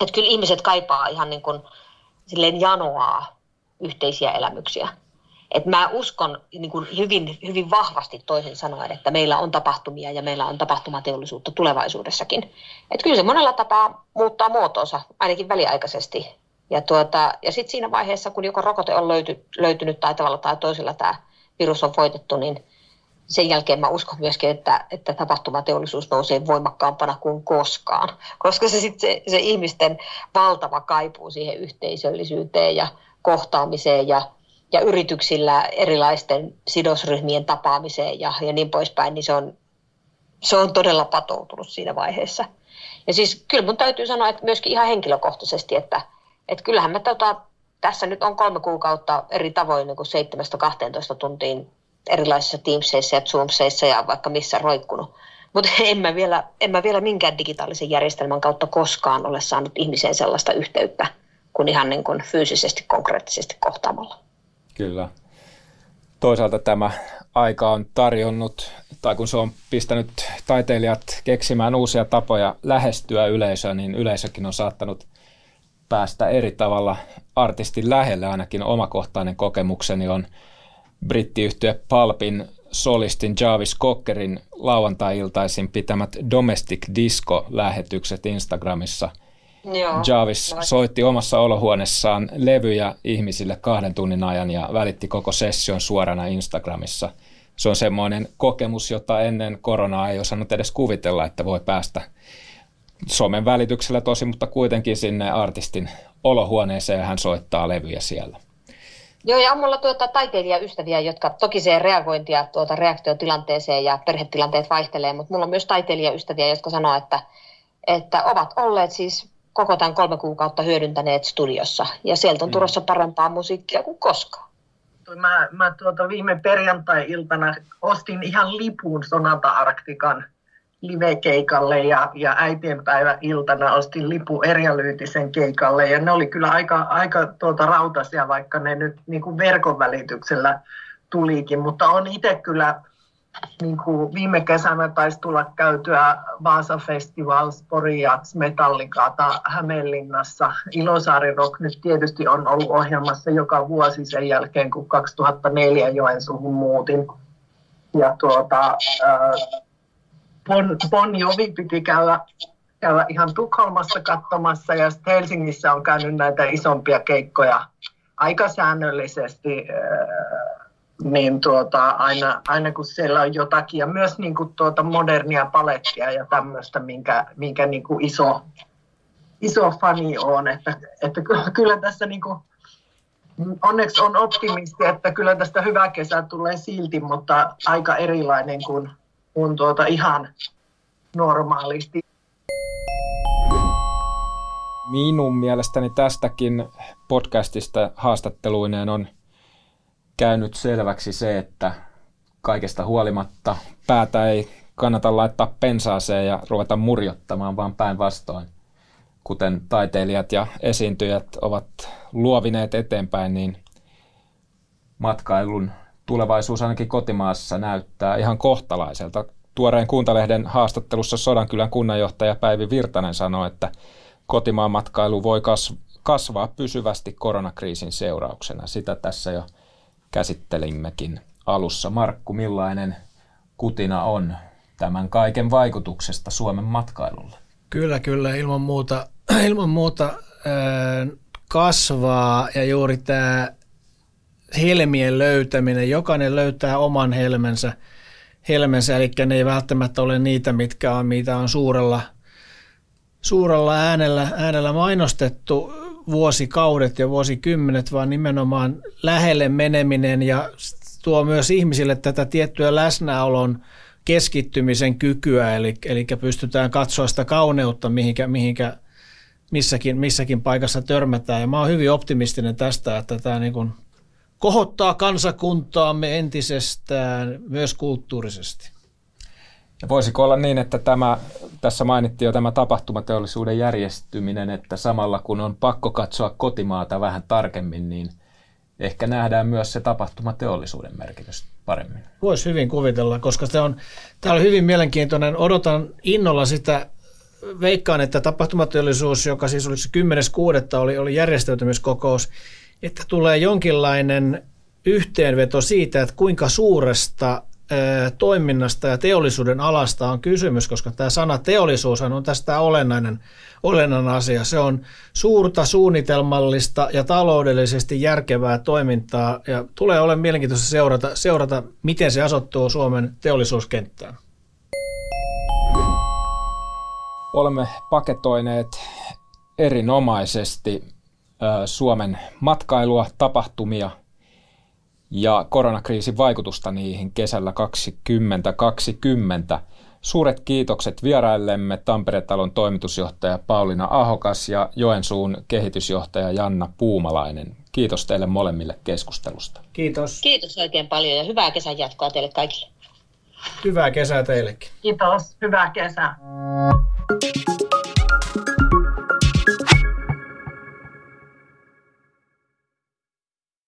että kyllä ihmiset kaipaa ihan niin kuin silleen janoaa yhteisiä elämyksiä. Et mä uskon niin kuin hyvin, hyvin vahvasti toisin sanoen, että meillä on tapahtumia ja meillä on tapahtumateollisuutta tulevaisuudessakin. Et kyllä se monella tapaa muuttaa muotoonsa, ainakin väliaikaisesti. Ja, tuota, ja sitten siinä vaiheessa, kun joko rokote on löyty, löytynyt tai tavalla tai toisella tämä virus on voitettu, niin sen jälkeen mä uskon myöskin, että, että tapahtumateollisuus nousee voimakkaampana kuin koskaan, koska se, sit se, se ihmisten valtava kaipuu siihen yhteisöllisyyteen ja kohtaamiseen ja, ja yrityksillä erilaisten sidosryhmien tapaamiseen ja, ja niin poispäin, niin se on, se on todella patoutunut siinä vaiheessa. Ja siis kyllä mun täytyy sanoa, että myöskin ihan henkilökohtaisesti, että, että kyllähän me tota, tässä nyt on kolme kuukautta eri tavoin niin kuin 7-12 tuntiin erilaisissa Teamseissa ja Zoomseissa ja vaikka missä roikkunut. Mutta en, mä vielä, en mä vielä minkään digitaalisen järjestelmän kautta koskaan ole saanut ihmiseen sellaista yhteyttä kuin ihan niin kuin fyysisesti, konkreettisesti kohtaamalla. Kyllä. Toisaalta tämä aika on tarjonnut, tai kun se on pistänyt taiteilijat keksimään uusia tapoja lähestyä yleisöä, niin yleisökin on saattanut päästä eri tavalla artistin lähelle. Ainakin omakohtainen kokemukseni on brittiyhtiö Palpin solistin Jarvis Cockerin lauantai-iltaisin pitämät Domestic Disco-lähetykset Instagramissa. Joo, Jarvis no. soitti omassa olohuoneessaan levyjä ihmisille kahden tunnin ajan ja välitti koko session suorana Instagramissa. Se on semmoinen kokemus, jota ennen koronaa ei osannut edes kuvitella, että voi päästä somen välityksellä tosi, mutta kuitenkin sinne artistin olohuoneeseen ja hän soittaa levyjä siellä. Joo, ja on mulla tuota taiteilijaystäviä, jotka toki se reagointia tuota reaktiotilanteeseen ja perhetilanteet vaihtelee, mutta mulla on myös taiteilijaystäviä, jotka sanoo, että, että ovat olleet siis koko tämän kolme kuukautta hyödyntäneet studiossa. Ja sieltä on mm. tulossa parempaa musiikkia kuin koskaan. Mä, mä tuota viime perjantai-iltana ostin ihan lipun Sonata Arktikan live-keikalle ja, ja äitienpäivä iltana ostin lipu Erjalyytisen keikalle ja ne oli kyllä aika, aika tuota rautasia, vaikka ne nyt niin kuin verkon välityksellä tulikin, mutta on itse kyllä niin kuin viime kesänä taisi tulla käytyä Vaasa Festivals, Porijats, Metallikaata Hämeenlinnassa. Ilosaari Rock nyt tietysti on ollut ohjelmassa joka vuosi sen jälkeen, kun 2004 Joensuuhun muutin. Ja tuota, äh, Bon, bon Jovi piti käydä, käydä ihan Tukholmassa katsomassa ja sitten Helsingissä on käynyt näitä isompia keikkoja aika säännöllisesti, äh, niin tuota, aina, aina kun siellä on jotakin ja myös niin kuin tuota modernia palettia ja tämmöistä, minkä, minkä niin kuin iso, iso fani on, että, että kyllä tässä niin kuin, onneksi on optimisti, että kyllä tästä hyvä kesä tulee silti, mutta aika erilainen kuin kuin tuota ihan normaalisti. Minun mielestäni tästäkin podcastista haastatteluineen on käynyt selväksi se, että kaikesta huolimatta päätä ei kannata laittaa pensaaseen ja ruveta murjottamaan, vaan päinvastoin. Kuten taiteilijat ja esiintyjät ovat luovineet eteenpäin, niin matkailun tulevaisuus ainakin kotimaassa näyttää ihan kohtalaiselta. Tuoreen kuntalehden haastattelussa Sodankylän kunnanjohtaja Päivi Virtanen sanoi, että kotimaan matkailu voi kasvaa pysyvästi koronakriisin seurauksena. Sitä tässä jo käsittelimmekin alussa. Markku, millainen kutina on tämän kaiken vaikutuksesta Suomen matkailulle? Kyllä, kyllä. Ilman muuta, ilman muuta kasvaa ja juuri tämä helmien löytäminen. Jokainen löytää oman helmensä, helmensä eli ne ei välttämättä ole niitä, mitkä on, mitä on suurella, suurella äänellä, äänellä mainostettu vuosikaudet ja vuosikymmenet, vaan nimenomaan lähelle meneminen ja tuo myös ihmisille tätä tiettyä läsnäolon keskittymisen kykyä, eli, eli pystytään katsoa sitä kauneutta, mihinkä, mihinkä missäkin, missäkin paikassa törmätään. Ja mä oon hyvin optimistinen tästä, että tämä niin kuin kohottaa kansakuntaamme entisestään myös kulttuurisesti. Ja voisiko olla niin, että tämä, tässä mainittiin jo tämä tapahtumateollisuuden järjestyminen, että samalla kun on pakko katsoa kotimaata vähän tarkemmin, niin ehkä nähdään myös se tapahtumateollisuuden merkitys paremmin. Voisi hyvin kuvitella, koska se on, tämä on hyvin mielenkiintoinen. Odotan innolla sitä, veikkaan, että tapahtumateollisuus, joka siis oli 10.6. oli, oli järjestäytymiskokous, että tulee jonkinlainen yhteenveto siitä, että kuinka suuresta toiminnasta ja teollisuuden alasta on kysymys, koska tämä sana teollisuus on tästä olennainen, olennainen asia. Se on suurta, suunnitelmallista ja taloudellisesti järkevää toimintaa ja tulee olemaan mielenkiintoista seurata, seurata miten se asottuu Suomen teollisuuskenttään. Olemme paketoineet erinomaisesti Suomen matkailua, tapahtumia ja koronakriisin vaikutusta niihin kesällä 2020. Suuret kiitokset vieraillemme Tampere-talon toimitusjohtaja Pauliina Ahokas ja Joensuun kehitysjohtaja Janna Puumalainen. Kiitos teille molemmille keskustelusta. Kiitos. Kiitos oikein paljon ja hyvää kesän jatkoa teille kaikille. Hyvää kesää teillekin. Kiitos. Hyvää kesää.